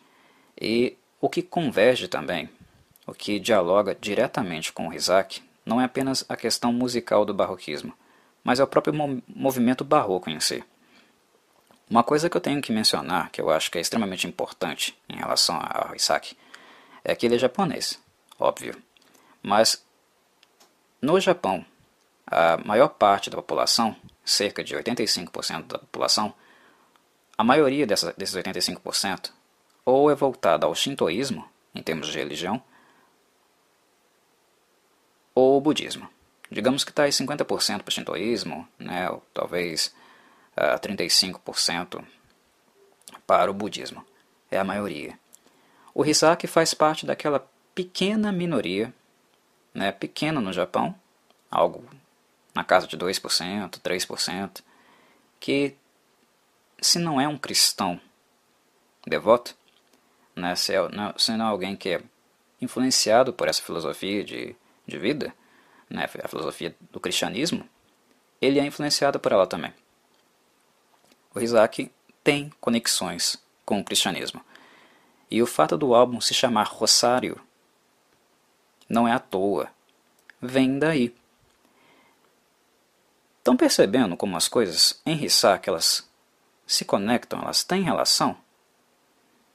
E o que converge também, o que dialoga diretamente com o Isaac, não é apenas a questão musical do barroquismo, mas é o próprio movimento barroco em si. Uma coisa que eu tenho que mencionar, que eu acho que é extremamente importante em relação ao Isaac, é que ele é japonês, óbvio. Mas no Japão, a maior parte da população, cerca de 85% da população, a maioria dessa, desses 85% ou é voltada ao shintoísmo, em termos de religião, ou o budismo. Digamos que está aí 50% para o shintoísmo, né, ou talvez uh, ah, 35% para o budismo. É a maioria. O Hisaki faz parte daquela pequena minoria, né, pequena no Japão, algo na casa de 2%, 3%, que se não é um cristão devoto, né, se, é, não, se não é alguém que é influenciado por essa filosofia de, de vida, né, a filosofia do cristianismo, ele é influenciado por ela também. O Isaac tem conexões com o cristianismo. E o fato do álbum se chamar Rosário não é à toa. Vem daí. Estão percebendo como as coisas em Rissac elas se conectam, elas têm relação?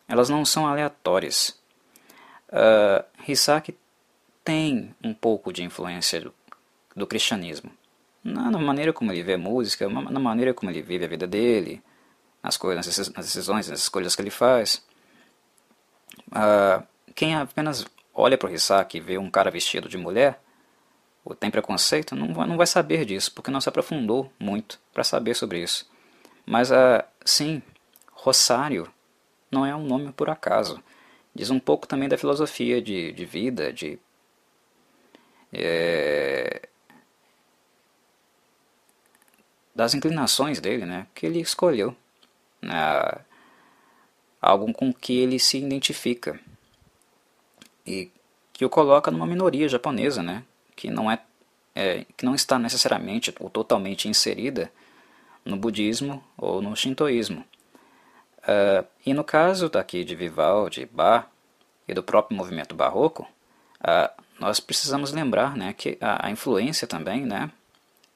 Elas não são aleatórias. Uh, tem um pouco de influência do, do cristianismo. Na, na, maneira como ele vê música, na maneira como ele vive a vida dele, nas, coisas, nas decisões, nas escolhas que ele faz. Uh, quem apenas olha para o Rissac e vê um cara vestido de mulher, ou tem preconceito, não, não vai saber disso, porque não se aprofundou muito para saber sobre isso. Mas, uh, sim, Rosário não é um nome por acaso. Diz um pouco também da filosofia de, de vida, de é, das inclinações dele, né, que ele escolheu, né, algo com que ele se identifica e que o coloca numa minoria japonesa, né, que não é, é que não está necessariamente ou totalmente inserida no budismo ou no shintoísmo. Uh, e no caso daqui de Vivaldi, Bach e do próprio movimento barroco, uh, nós precisamos lembrar né, que a, a influência também né,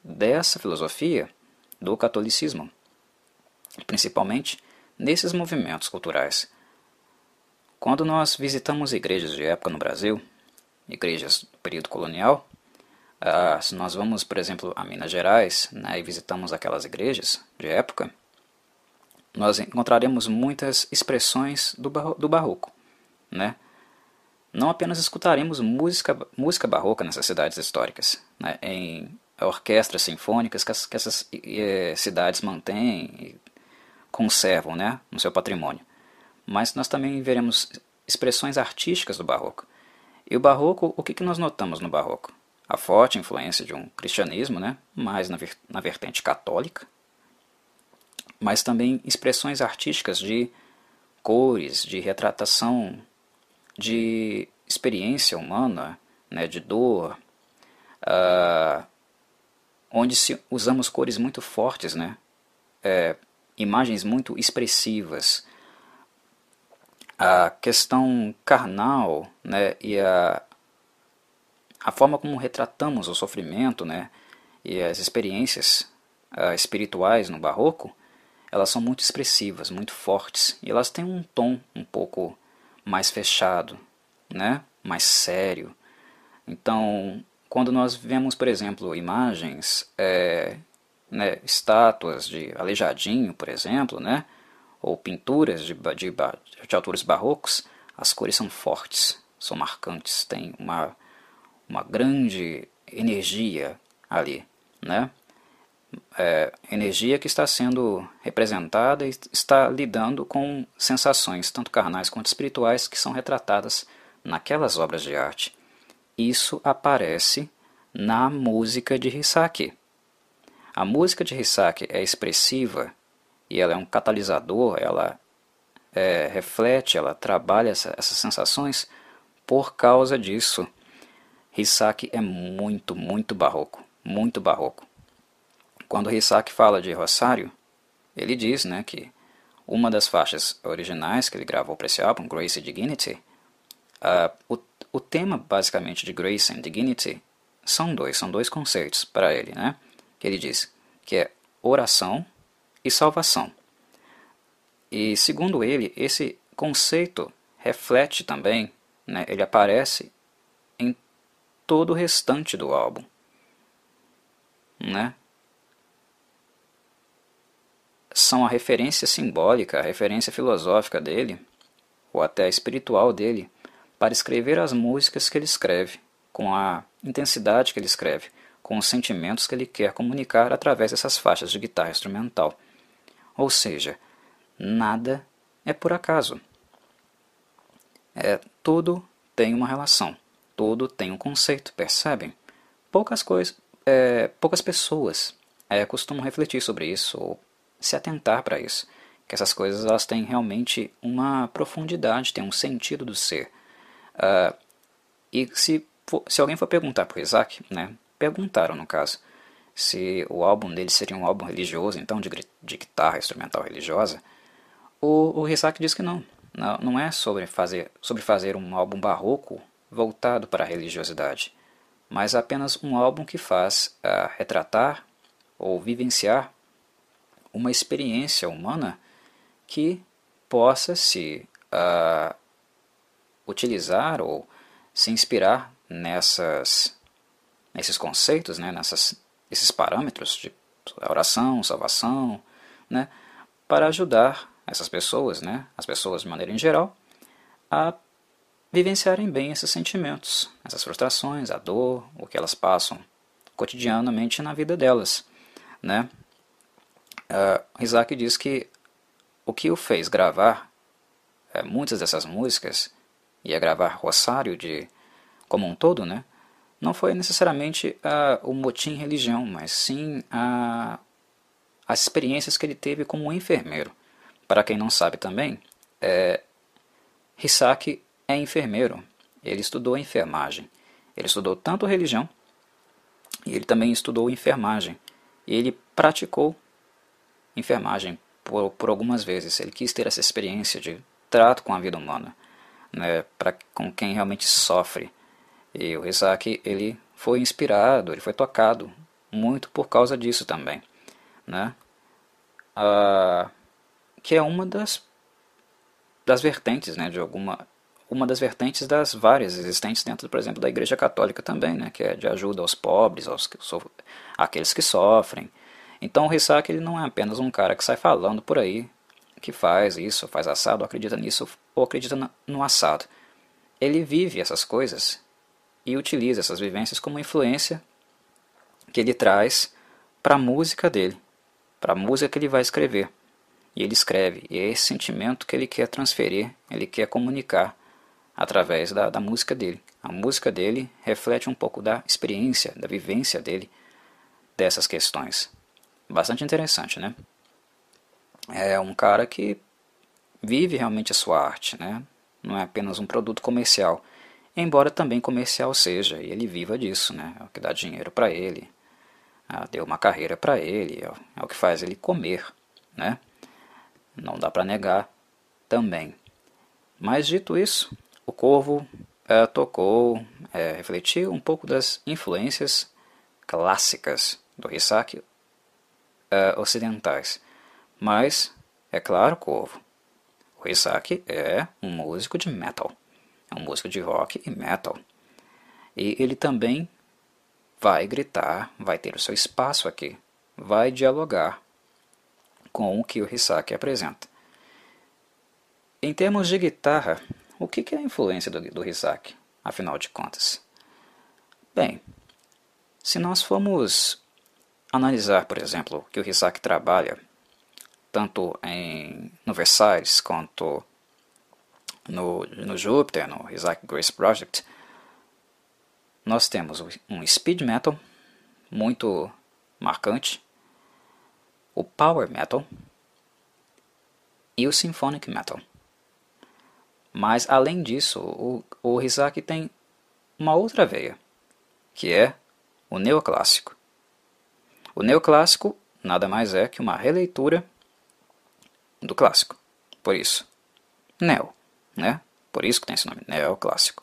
dessa filosofia do catolicismo, principalmente nesses movimentos culturais. Quando nós visitamos igrejas de época no Brasil, igrejas do período colonial, uh, se nós vamos, por exemplo, a Minas Gerais né, e visitamos aquelas igrejas de época, nós encontraremos muitas expressões do, do barroco, né? não apenas escutaremos música, música barroca nessas cidades históricas, né, em orquestras sinfônicas que, as, que essas é, cidades mantêm e conservam né, no seu patrimônio, mas nós também veremos expressões artísticas do barroco. E o barroco, o que, que nós notamos no barroco? A forte influência de um cristianismo, né, mais na, na vertente católica, mas também expressões artísticas de cores, de retratação de experiência humana, né, de dor, uh, onde se usamos cores muito fortes, né, é, imagens muito expressivas. A questão carnal né, e a, a forma como retratamos o sofrimento né, e as experiências uh, espirituais no barroco, elas são muito expressivas, muito fortes, e elas têm um tom um pouco mais fechado, né? mais sério. Então, quando nós vemos, por exemplo, imagens, é, né, estátuas de Aleijadinho, por exemplo, né, ou pinturas de, de, de autores barrocos, as cores são fortes, são marcantes, tem uma, uma grande energia ali, né? é, energia que está sendo representada e está lidando com sensações, tanto carnais quanto espirituais, que são retratadas naquelas obras de arte. Isso aparece na música de Hisaki. A música de Hisaki é expressiva e ela é um catalisador, ela é, reflete, ela trabalha essa, essas sensações por causa disso. Hisaki é muito, muito barroco, muito barroco. Quando Hisaki fala de Rosário, ele diz né, que uma das faixas originais que ele gravou para esse álbum, Grace and Dignity, uh, o, o tema basicamente de Grace and Dignity são dois, são dois conceitos para ele, né? Que ele diz que é oração e salvação. E segundo ele, esse conceito reflete também, né, ele aparece em todo o restante do álbum. Né? São a referência simbólica, a referência filosófica dele, ou até espiritual dele, para escrever as músicas que ele escreve, com a intensidade que ele escreve, com os sentimentos que ele quer comunicar através dessas faixas de guitarra instrumental. Ou seja, nada é por acaso. É, tudo tem uma relação, tudo tem um conceito, percebem? Poucas coisas, é, poucas pessoas é, costumam refletir sobre isso ou se atentar para isso, que essas coisas elas têm realmente uma profundidade, têm um sentido do ser. Uh, e se, for, se alguém for perguntar para Isaac, né, perguntaram no caso, se o álbum dele seria um álbum religioso, então de, de guitarra instrumental religiosa, o, o diz que não. não. Não é sobre fazer, sobre fazer um álbum barroco voltado para a religiosidade, mas apenas um álbum que faz uh, retratar ou vivenciar uma experiência humana que possa se uh, utilizar ou se inspirar nessas, nesses conceitos, né, nessas, esses parâmetros de oração, salvação, né, para ajudar essas pessoas, né, as pessoas de maneira em geral, a vivenciarem bem esses sentimentos, essas frustrações, a dor, o que elas passam cotidianamente na vida delas. Né? Uh, Isaac diz que o que o fez gravar é, muitas dessas músicas e a gravar Rosário de como um todo, né, não foi necessariamente uh, o motim religião, mas sim a, as experiências que ele teve como enfermeiro. Para quem não sabe também, é, Hisaki é enfermeiro. Ele estudou enfermagem. Ele estudou tanto religião e ele também estudou enfermagem. E ele praticou enfermagem por, por algumas vezes. Ele quis ter essa experiência de trato com a vida humana, né, com quem realmente sofre. E o Hisaki ele foi inspirado, ele foi tocado muito por causa disso também, né? Ah, que é uma das, das vertentes, né, de alguma uma das vertentes das várias existentes dentro, por exemplo, da Igreja Católica também, né, que é de ajuda aos pobres, aos que aqueles que sofrem. Então o Rissak ele não é apenas um cara que sai falando por aí, que faz isso, faz assado, acredita nisso ou acredita no assado. Ele vive essas coisas e utiliza essas vivências como influência que ele traz para a música dele, para a música que ele vai escrever. E ele escreve, e é esse sentimento que ele quer transferir, ele quer comunicar através da, da música dele. A música dele reflete um pouco da experiência, da vivência dele dessas questões. Bastante interessante, né? É um cara que vive realmente a sua arte, né? Não é apenas um produto comercial, embora também comercial seja, e ele viva disso, né? É o que dá dinheiro para ele, é, deu uma carreira para ele, é o que faz ele comer, né? não dá para negar também. Mas dito isso, o Corvo é, tocou, é, refletiu um pouco das influências clássicas do Hisaki é, ocidentais. Mas, é claro, Corvo, o Hisaki é um músico de metal, é um músico de rock e metal. E ele também vai gritar, vai ter o seu espaço aqui, vai dialogar com o que o Hisaki apresenta. Em termos de guitarra, o que é a influência do, do Hisaki, afinal de contas? Bem, se nós formos analisar, por exemplo, que o Hisaki trabalha tanto em, no Versailles quanto no, no Jupiter, no Isaac Grace Project, nós temos um speed metal muito marcante, o Power Metal e o Symphonic Metal. Mas além disso, o, o tem uma outra veia, que é o neoclássico. O neoclássico nada mais é que uma releitura do clássico. Por isso, neo, né? Por isso que tem esse nome, neoclássico.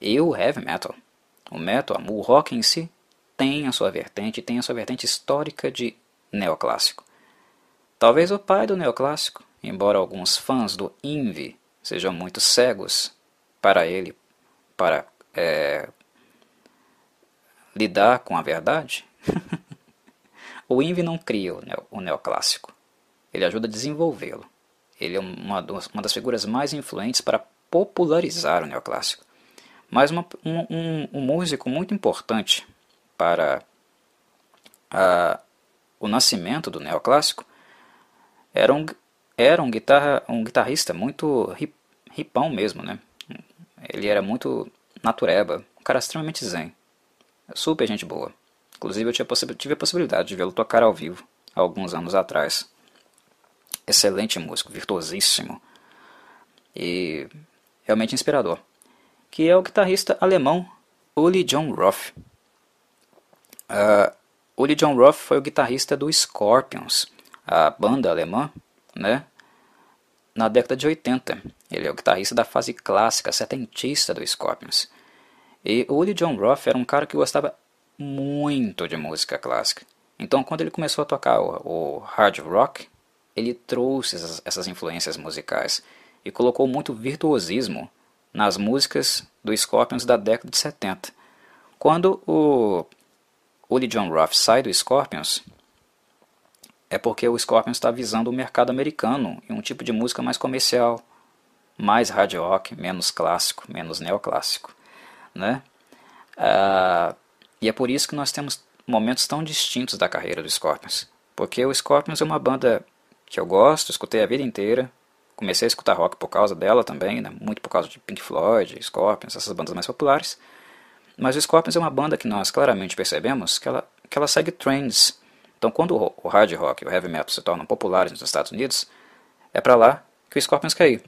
E o heavy metal, o metal, o rock em si, tem a sua vertente, tem a sua vertente histórica de neoclássico. Talvez o pai do neoclássico, embora alguns fãs do Invi sejam muito cegos para ele, para é, lidar com a verdade, o Invi não cria o, neo, o neoclássico. Ele ajuda a desenvolvê-lo. Ele é uma, uma das figuras mais influentes para popularizar o neoclássico. Mas uma, um, um, um, músico muito importante para a, o nascimento do neoclássico era um, era um, guitarra, um guitarrista muito hip, hipão mesmo, né? Ele era muito natureba, um cara extremamente zen, super gente boa. Inclusive eu tive a possibilidade de vê-lo tocar ao vivo alguns anos atrás excelente músico, virtuosíssimo e realmente inspirador, que é o guitarrista alemão Uli John Roth. Uh, Uli John Roth foi o guitarrista do Scorpions, a banda alemã, né? Na década de 80. Ele é o guitarrista da fase clássica, setentista do Scorpions. E o Uli John Roth era um cara que gostava muito de música clássica. Então, quando ele começou a tocar o, o hard rock, ele trouxe essas, essas influências musicais e colocou muito virtuosismo nas músicas do Scorpions da década de 70. Quando o Uli John Roth sai do Scorpions, é porque o Scorpions está visando o mercado americano e um tipo de música mais comercial, mais hard rock, menos clássico, menos neoclássico. Né? Ah, e é por isso que nós temos momentos tão distintos da carreira do Scorpions. Porque o Scorpions é uma banda que eu gosto, escutei a vida inteira. Comecei a escutar rock por causa dela também, né? muito por causa de Pink Floyd, Scorpions, essas bandas mais populares. Mas o Scorpions é uma banda que nós claramente percebemos que ela, que ela segue trends. Então, quando o, hard rock e o heavy metal se tornam populares nos Estados Unidos, é para lá que o Scorpions ir.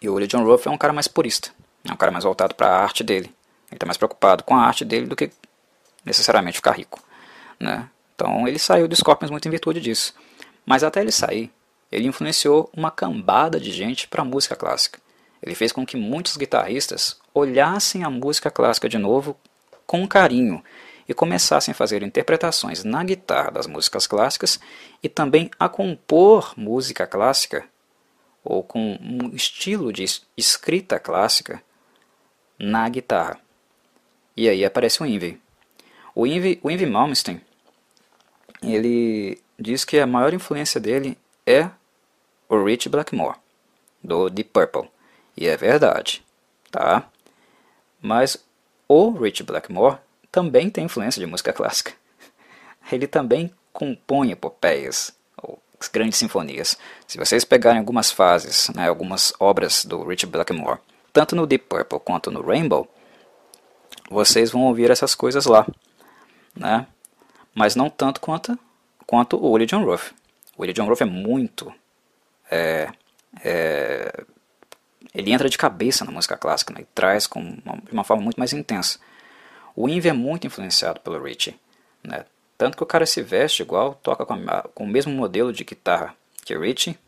E o John Roth é um cara mais purista, é um cara mais voltado para a arte dele. Ele está mais preocupado com a arte dele do que necessariamente ficar rico. Né? Então ele saiu do Scorpions muito em virtude disso. Mas até ele sair, ele influenciou uma cambada de gente para a música clássica. Ele fez com que muitos guitarristas olhassem a música clássica de novo com carinho e começassem a fazer interpretações na guitarra das músicas clássicas e também a compor música clássica ou com um estilo de escrita clássica na guitarra. E aí aparece o Yngwie. O Yngwie, o Malmsteen, ele diz que a maior influência dele é o Rich Blackmore, do Deep Purple. E é verdade, tá? Mas o Rich Blackmore também tem influência de música clássica. Ele também compõe epopeias, ou grandes sinfonias. Se vocês pegarem algumas fases, né, algumas obras do Rich Blackmore, tanto no Deep Purple quanto no Rainbow, vocês vão ouvir essas coisas lá, né? Mas não tanto quanto quanto o Willie John Roth. O Willie John Roth é muito. É, é, ele entra de cabeça na música clássica né, e traz com uma, de uma forma muito mais intensa. O Inve é muito influenciado pelo Richie. Né, tanto que o cara se veste igual, toca com, a, com o mesmo modelo de guitarra que Richie.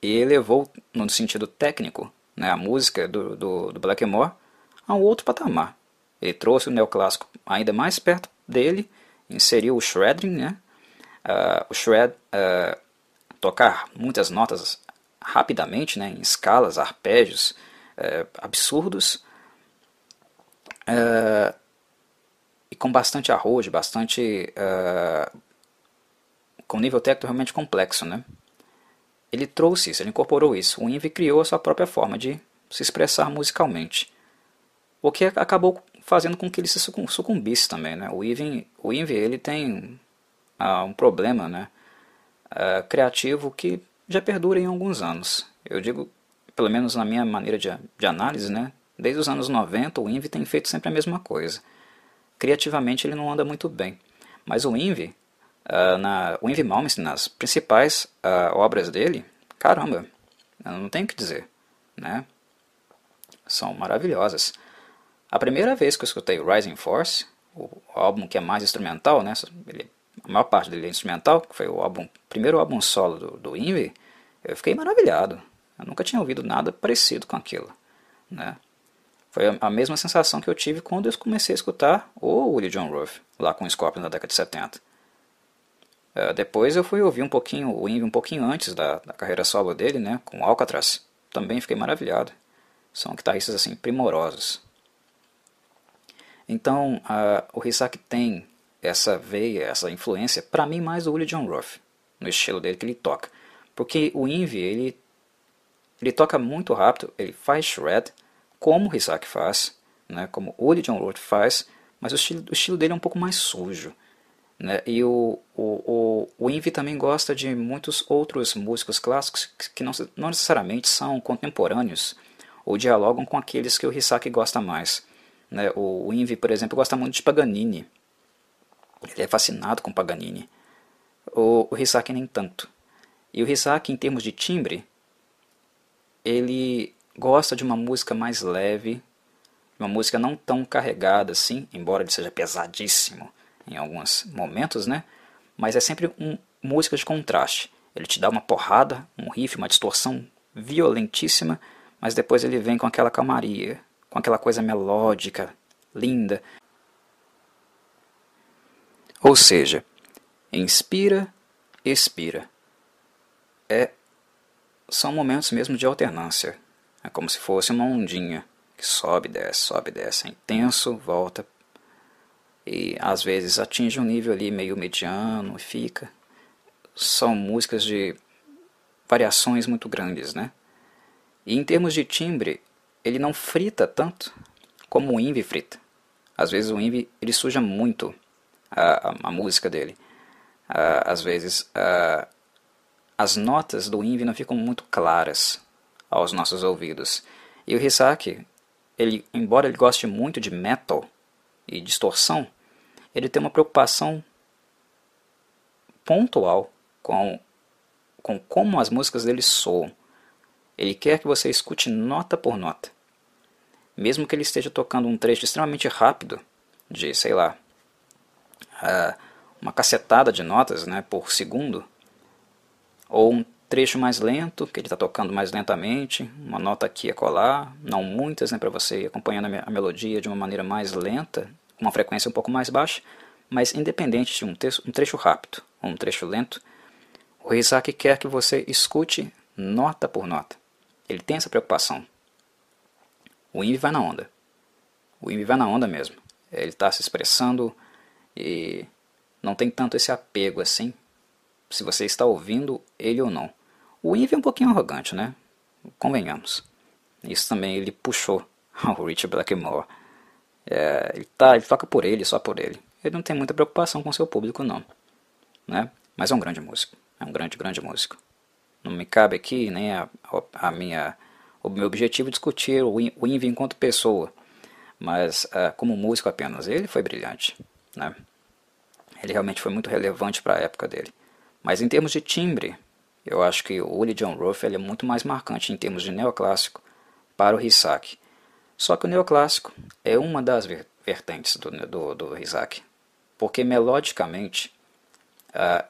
E elevou, no sentido técnico, né, a música do, do, do Blackmore a um outro patamar. Ele trouxe o neoclássico ainda mais perto dele, inseriu o shredding, né, uh, o shred uh, tocar muitas notas rapidamente, né, em escalas, arpejos uh, absurdos e com bastante arrojo, bastante com nível técnico realmente complexo, né? Ele trouxe isso, ele incorporou isso. O Invi criou a sua própria forma de se expressar musicalmente, o que acabou fazendo com que ele se sucumbisse também, né? O Invi, o Invi ele tem a um problema né, uh, criativo que já perdura em alguns anos. Eu digo, pelo menos na minha maneira de, de análise, né, desde os anos 90 o Invi tem feito sempre a mesma coisa. Criativamente ele não anda muito bem. Mas o Invi, Uh, na, o Yngwie Malmsteen, nas principais uh, obras dele, caramba, não tenho o que dizer, né? São maravilhosas. A primeira vez que eu escutei Rising Force, o álbum que é mais instrumental, né? Ele, a maior parte dele é instrumental, que foi o álbum, primeiro álbum solo do, do eu fiquei maravilhado. Eu nunca tinha ouvido nada parecido com aquilo, né? Foi a mesma sensação que eu tive quando eu comecei a escutar o Willie John Ruff, lá com o Scorpion na década de 70. Uh, é, depois eu fui ouvir um pouquinho o Yngwie um pouquinho antes da, da carreira solo dele, né, com Alcatraz. Também fiquei maravilhado. São guitarristas assim primorosos. Então, uh, o Hisaki tem essa veia, essa influência, para mim mais do Willie John Ruff, no estilo dele que ele toca. Porque o Yngwie, ele, ele toca muito rápido, ele faz shred, como o Hisaki faz, né, como o Lee John Roth faz, mas o estilo, o estilo dele é um pouco mais sujo. Né? E o, o, o, o Invi também gosta de muitos outros músicos clássicos que não, não necessariamente são contemporâneos ou dialogam com aqueles que o Hisaki gosta mais. Né? O, Invi, por exemplo, gosta muito de Paganini. Ele é fascinado com Paganini. O, o Hisaki nem tanto. E o Hisaki, em termos de timbre, ele gosta de uma música mais leve, uma música não tão carregada assim, embora ele seja pesadíssimo em alguns momentos, né? Mas é sempre um música de contraste. Ele te dá uma porrada, um riff, uma distorção violentíssima, mas depois ele vem com aquela calmaria, com aquela coisa melódica, linda. Ou seja, inspira, expira. É, são momentos mesmo de alternância, é como se fosse uma ondinha que sobe, desce, sobe, desce, é intenso, volta e às vezes atinge um nível ali meio mediano e fica. São músicas de variações muito grandes, né? E em termos de timbre, ele não frita tanto como o Invi frita. Às vezes o Invi ele suja muito a, a, a música dele. às vezes as notas do Invi não ficam muito claras aos nossos ouvidos. E o Hisaki, ele, embora ele goste muito de metal e distorção, ele tem uma preocupação pontual com, com como as músicas dele soam. Ele quer que você escute nota por nota. Mesmo que ele esteja tocando um trecho extremamente rápido, de, sei lá, uh, uma cacetada de notas né, por segundo, ou um trecho mais lento, que ele está tocando mais lentamente, uma nota aqui a colar, não muitas, né, para você ir acompanhando a, melodia de uma maneira mais lenta, com uma frequência um pouco mais baixa, mas independente de um, um trecho rápido ou um trecho lento, o Rizaki quer que você escute nota por nota. Ele tem essa preocupação. O Invi vai na onda. O Invi vai na onda mesmo. Ele está se expressando e não tem tanto esse apego assim, se você está ouvindo ele ou não. O Eve é um pouquinho arrogante, né? Convenhamos. Isso também ele puxou o Rich Blackmore. É, ele, tá, ele toca por ele, só por ele. Ele não tem muita preocupação com seu público, não. Né? Mas é um grande músico. É um grande, grande músico. Não me cabe aqui nem a, a minha, o meu objetivo discutir o Eve enquanto pessoa. Mas uh, como músico apenas, ele foi brilhante. Né? Ele realmente foi muito relevante para a época dele. Mas em termos de timbre, eu acho que o Willie John Ruff é muito mais marcante em termos de neoclássico para o Hisaki. Só que o neoclássico é uma das vertentes do, do, do porque melodicamente, uh,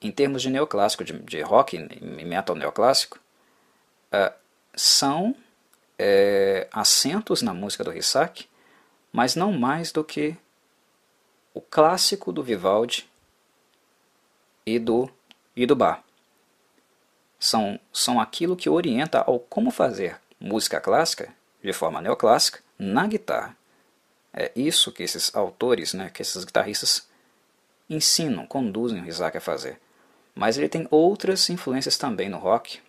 em termos de neoclássico, de, de rock e metal neoclássico, uh, são é, acentos na música do Hisaki, mas não mais do que o clássico do Vivaldi e do, e do Bar são, são aquilo que orienta ao como fazer música clássica de forma neoclássica na guitarra. É isso que esses autores, né, que esses guitarristas ensinam, conduzem o Isaac a fazer. Mas ele tem outras influências também no rock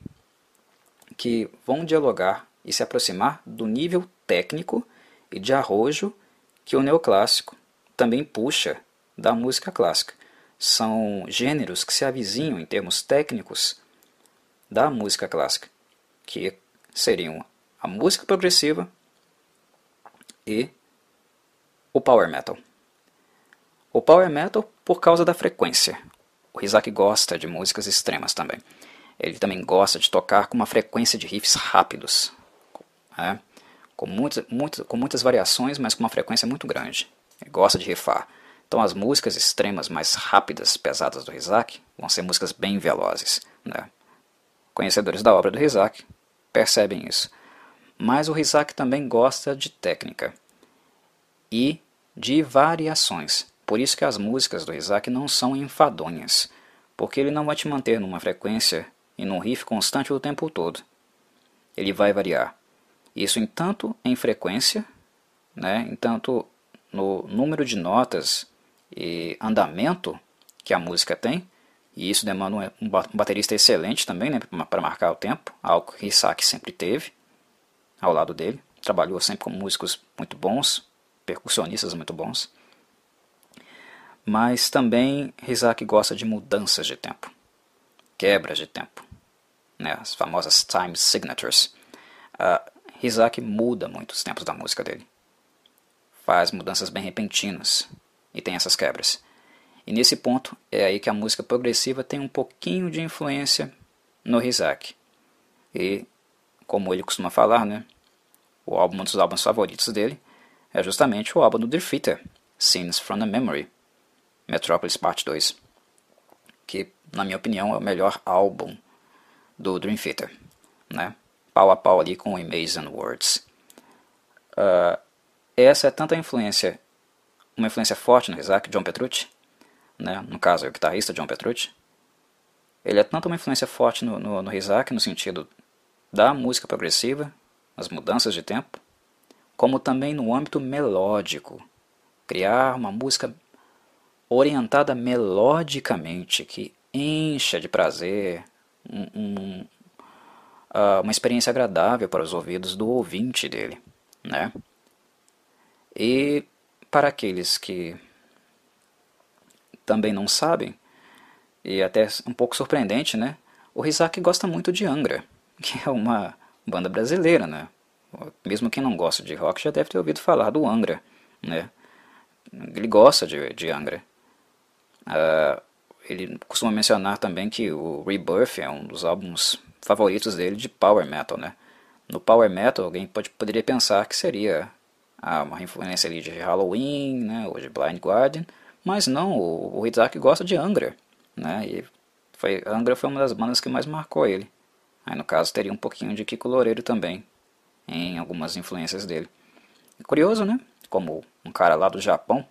que vão dialogar e se aproximar do nível técnico e de arrojo que o neoclássico também puxa da música clássica. São gêneros que se avizinham em termos técnicos da música clássica, que seriam a música progressiva e o power metal. O Power Metal por causa da frequência. O Rizak gosta de músicas extremas também. Ele também gosta de tocar com uma frequência de riffs rápidos, né? com, muitas, muitas, com muitas variações, mas com uma frequência muito grande. Ele gosta de riffar. Então as músicas extremas mais rápidas, pesadas do Rizak, vão ser músicas bem velozes. Né? Conhecedores da obra do Rizak percebem isso. Mas o Rizak também gosta de técnica e de variações. Por isso que as músicas do Rizak não são enfadonhas, porque ele não vai te manter numa frequência e num riff constante o tempo todo. Ele vai variar. Isso em tanto em frequência, né, em tanto no número de notas e andamento que a música tem, e isso demanda um baterista excelente também, né, para marcar o tempo, algo que Isaac sempre teve ao lado dele. Trabalhou sempre com músicos muito bons, percussionistas muito bons. Mas também Isaac gosta de mudanças de tempo, quebras de tempo, né, as famosas time signatures. Uh, muda muito os tempos da música dele. Faz mudanças bem repentinas e tem essas quebras. E nesse ponto é aí que a música progressiva tem um pouquinho de influência no Isaac. E, como ele costuma falar, né, o álbum, um dos álbuns favoritos dele é justamente o álbum do Defeater, Scenes from the Memory, Metropolis Part 2, que, na minha opinião, é o melhor álbum do Dream Theater, né? pau a pau ali com Amazing Words. Uh, essa é tanta influência, uma influência forte no Isaac, John Petrucci, né? no caso é o guitarrista John Petrucci, ele é tanto uma influência forte no, no, no Isaac, no sentido da música progressiva, as mudanças de tempo, como também no âmbito melódico, criar uma música orientada melodicamente, que encha de prazer, um, uh, uma experiência agradável para os ouvidos do ouvinte dele. Né? E para aqueles que também não sabem, e até um pouco surpreendente, né? O Rizak gosta muito de Angra, que é uma banda brasileira, né? Mesmo quem não gosta de rock já deve ter ouvido falar do Angra, né? Ele gosta de, de Angra. Uh, ele costuma mencionar também que o Rebirth é um dos álbuns favoritos dele de Power Metal, né? No Power Metal, alguém pode, poderia pensar que seria ah, uma influência ali de Halloween, né? Ou de Blind Guardian, mas não, o, o Isaac gosta de Angra, né? E foi, Angra foi uma das bandas que mais marcou ele. Aí no caso teria um pouquinho de Kiko Loureiro também, em algumas influências dele. Curioso, né? Como um cara lá do Japão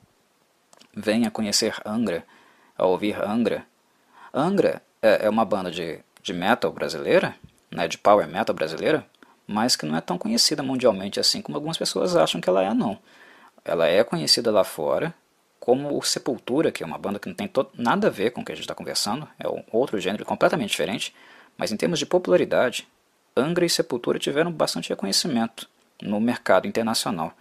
venha conhecer Angra, a ouvir Angra. Angra é, é uma banda de, de metal brasileira, né, de power metal brasileira, mas que não é tão conhecida mundialmente assim como algumas pessoas acham que ela é, não. Ela é conhecida lá fora como o Sepultura, que é uma banda que não tem nada a ver com o que a gente está conversando, é um outro gênero completamente diferente, mas em termos de popularidade, Angra e Sepultura tiveram bastante reconhecimento no mercado internacional.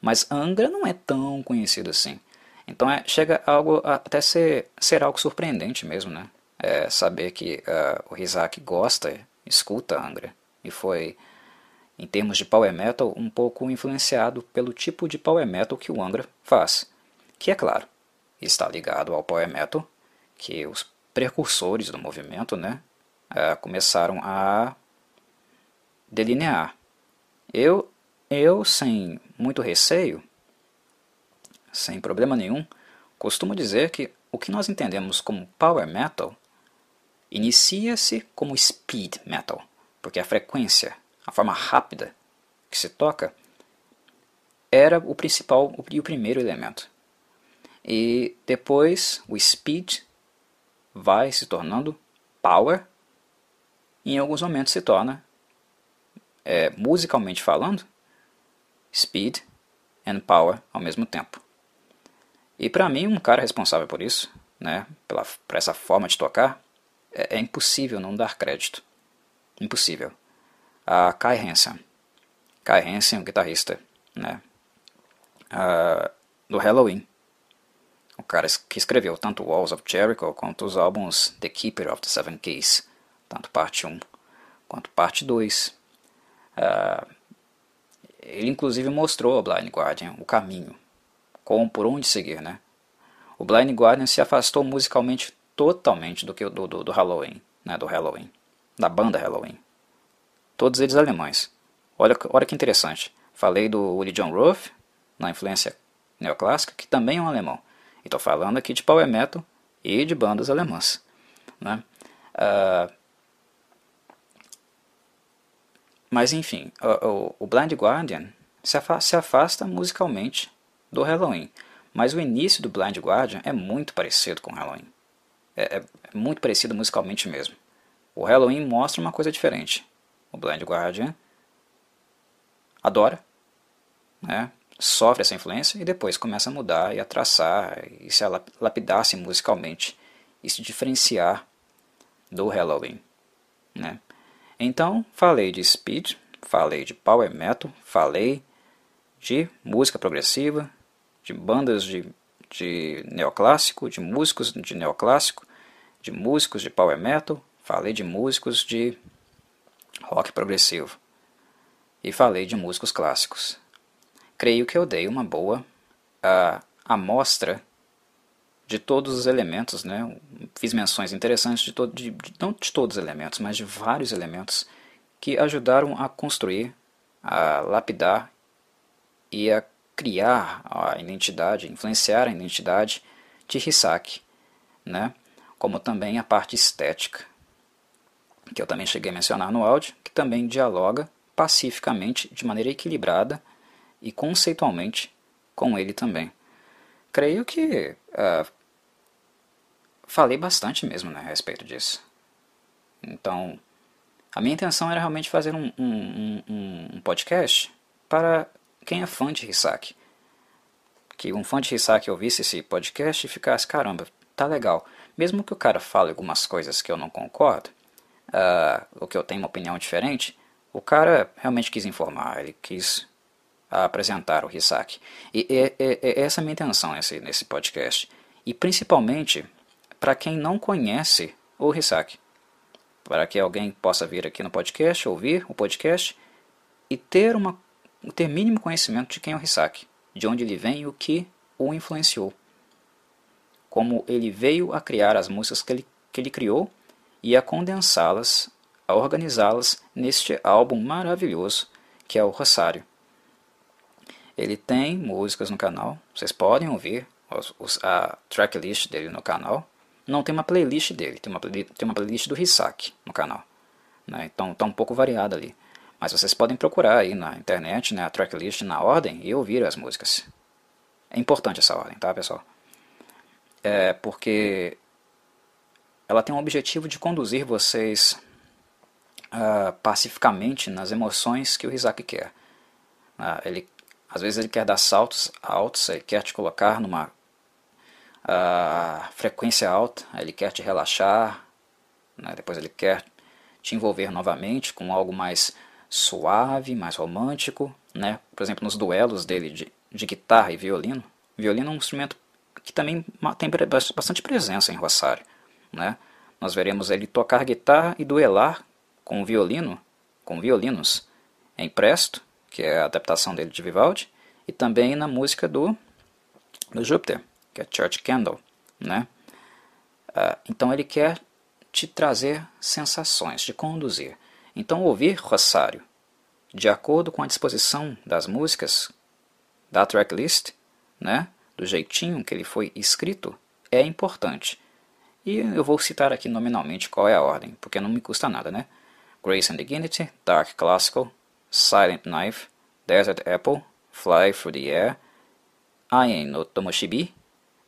Mas Angra não é tão conhecido assim. Então é, chega algo a, até ser, ser algo surpreendente mesmo, né? É, saber que uh, o Rizak gosta, escuta Angra e foi, em termos de power metal, um pouco influenciado pelo tipo de power metal que o Angra faz, que é claro, está ligado ao power metal que os precursores do movimento, né, uh, começaram a delinear. Eu, eu sem muito receio, sem problema nenhum, costumo dizer que o que nós entendemos como power metal inicia-se como speed metal, porque a frequência, a forma rápida que se toca, era o principal e o primeiro elemento. E depois o speed vai se tornando power e em alguns momentos se torna, é, musicalmente falando, speed and power ao mesmo tempo. E para mim, um cara responsável por isso, né, pela, por essa forma de tocar, é, é impossível não dar crédito. Impossível. A Kai Hansen. Kai Hansen, o guitarrista, né, do Halloween. O cara que escreveu tanto Walls of Jericho quanto os álbuns The Keeper of the Seven Keys, tanto parte 1 quanto parte 2. Uh, ele inclusive mostrou ao Blind Guardian o caminho como por onde seguir, né? O Blind Guardian se afastou musicalmente totalmente do que do, do, do Halloween, né, do Halloween, da banda Halloween. Todos eles alemães. Olha, olha que interessante. Falei do Willie John Roth, na influência neoclássica, que também é um alemão. E estou falando aqui de power metal e de bandas alemãs. Né? Uh, mas enfim, o, o, Blind Guardian se afasta musicalmente do Halloween. Mas o início do Blind Guardian é muito parecido com o Halloween. É, é, muito parecido musicalmente mesmo. O Halloween mostra uma coisa diferente. O Blind Guardian adora, né? sofre essa influência e depois começa a mudar e a traçar e se lapidar-se musicalmente e se diferenciar do Halloween. Né? Então, falei de speed, falei de power metal, falei de música progressiva, de bandas de, de neoclássico, de músicos de neoclássico, de músicos de power metal, falei de músicos de rock progressivo e falei de músicos clássicos. Creio que eu dei uma boa uh, amostra de todos os elementos, né? Fiz menções interessantes de, todo, de, de, não de todos os elementos, mas de vários elementos que ajudaram a construir, a lapidar e a criar a identidade, influenciar a identidade de Hisaki, né? como também a parte estética, que eu também cheguei a mencionar no áudio, que também dialoga pacificamente, de maneira equilibrada e conceitualmente com ele também. Creio que uh, falei bastante mesmo né, a respeito disso. Então, a minha intenção era realmente fazer um, um, um, um podcast para quem é fã de Hisaki. Que um fã de Hisaki ouvisse esse podcast e ficasse, caramba, tá legal. Mesmo que o cara fale algumas coisas que eu não concordo, uh, ou que eu tenho uma opinião diferente, o cara realmente quis informar, ele quis apresentar o Hisaki. E é, é, é essa a minha intenção nesse, nesse podcast. E principalmente para quem não conhece o Hisaki. Para que alguém possa vir aqui no podcast, ouvir o podcast e ter uma ter mínimo conhecimento de quem é o Hisaki, de onde ele vem e o que o influenciou. Como ele veio a criar as músicas que ele, que ele criou e a condensá-las, a organizá-las neste álbum maravilhoso que é o Rosário. Ele tem músicas no canal, vocês podem ouvir os, os, a tracklist dele no canal. Não tem uma playlist dele, tem uma, tem uma playlist do Hisaki no canal. Né? Então está um pouco variada ali. Mas vocês podem procurar aí na internet, né, a tracklist na ordem e ouvir as músicas. É importante essa ordem, tá, pessoal? É porque ela tem o objetivo de conduzir vocês uh, pacificamente nas emoções que o Rizaki quer. Uh, ele, às vezes ele quer dar saltos altos, ele quer te colocar numa uh, frequência alta, ele quer te relaxar, né, depois ele quer te envolver novamente com algo mais suave, mais romântico, né? Por exemplo, nos duelos dele de, de guitarra e violino. Violino é um instrumento que também tem bastante presença em Rosário, né? Nós veremos ele tocar guitarra e duelar com violino, com violinos, em Presto, que é a adaptação dele de Vivaldi, e também na música do, do Júpiter, que é Church Candle, né? Uh, então ele quer te trazer sensações, te conduzir. Então, ouvir Rosário, de acordo com a disposição das músicas, da tracklist, né, do jeitinho que ele foi escrito, é importante. E eu vou citar aqui nominalmente qual é a ordem, porque não me custa nada, né? Grace and Dignity, Dark Classical, Silent Knife, Desert Apple, Fly Through the Air, Aien no Tomoshibi,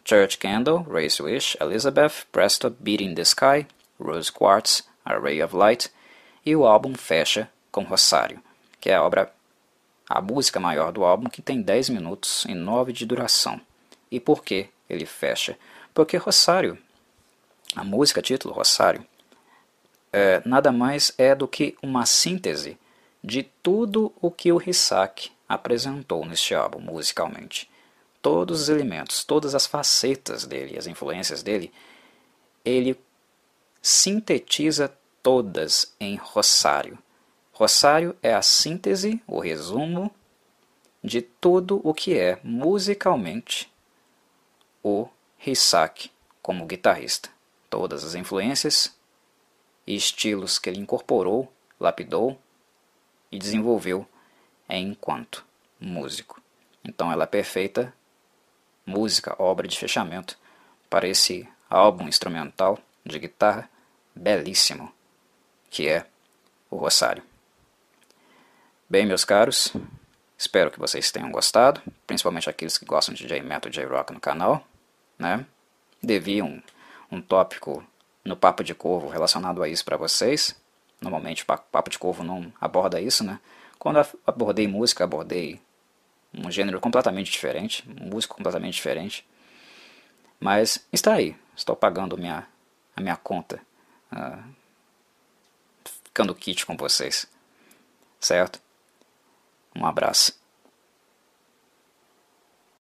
Church Candle, Race Wish, Elizabeth, Presto, Beating the Sky, Rose Quartz, Array of Light, e o álbum fecha com Rosário, que é a obra, a música maior do álbum, que tem 10 minutos e 9 de duração. E por que ele fecha? Porque Rosário, a música título Rosário, é, nada mais é do que uma síntese de tudo o que o Hisaki apresentou neste álbum musicalmente. Todos os elementos, todas as facetas dele, as influências dele, ele sintetiza todas em Rosário. Rosário é a síntese, o resumo de tudo o que é musicalmente o Hisaki como guitarrista. Todas as influências e estilos que ele incorporou, lapidou e desenvolveu enquanto músico. Então ela é perfeita música, obra de fechamento para esse álbum instrumental de guitarra belíssimo que é o Rosário. Bem, meus caros, espero que vocês tenham gostado, principalmente aqueles que gostam de J-Metal e J-Rock no canal. Né? Devia um, um tópico no Papo de Corvo relacionado a isso para vocês. Normalmente o Papo de Corvo não aborda isso, né? Quando abordei música, abordei um gênero completamente diferente, um músico completamente diferente. Mas está aí, estou pagando minha, a minha conta, uh, ficando kit com vocês, certo? Um abraço.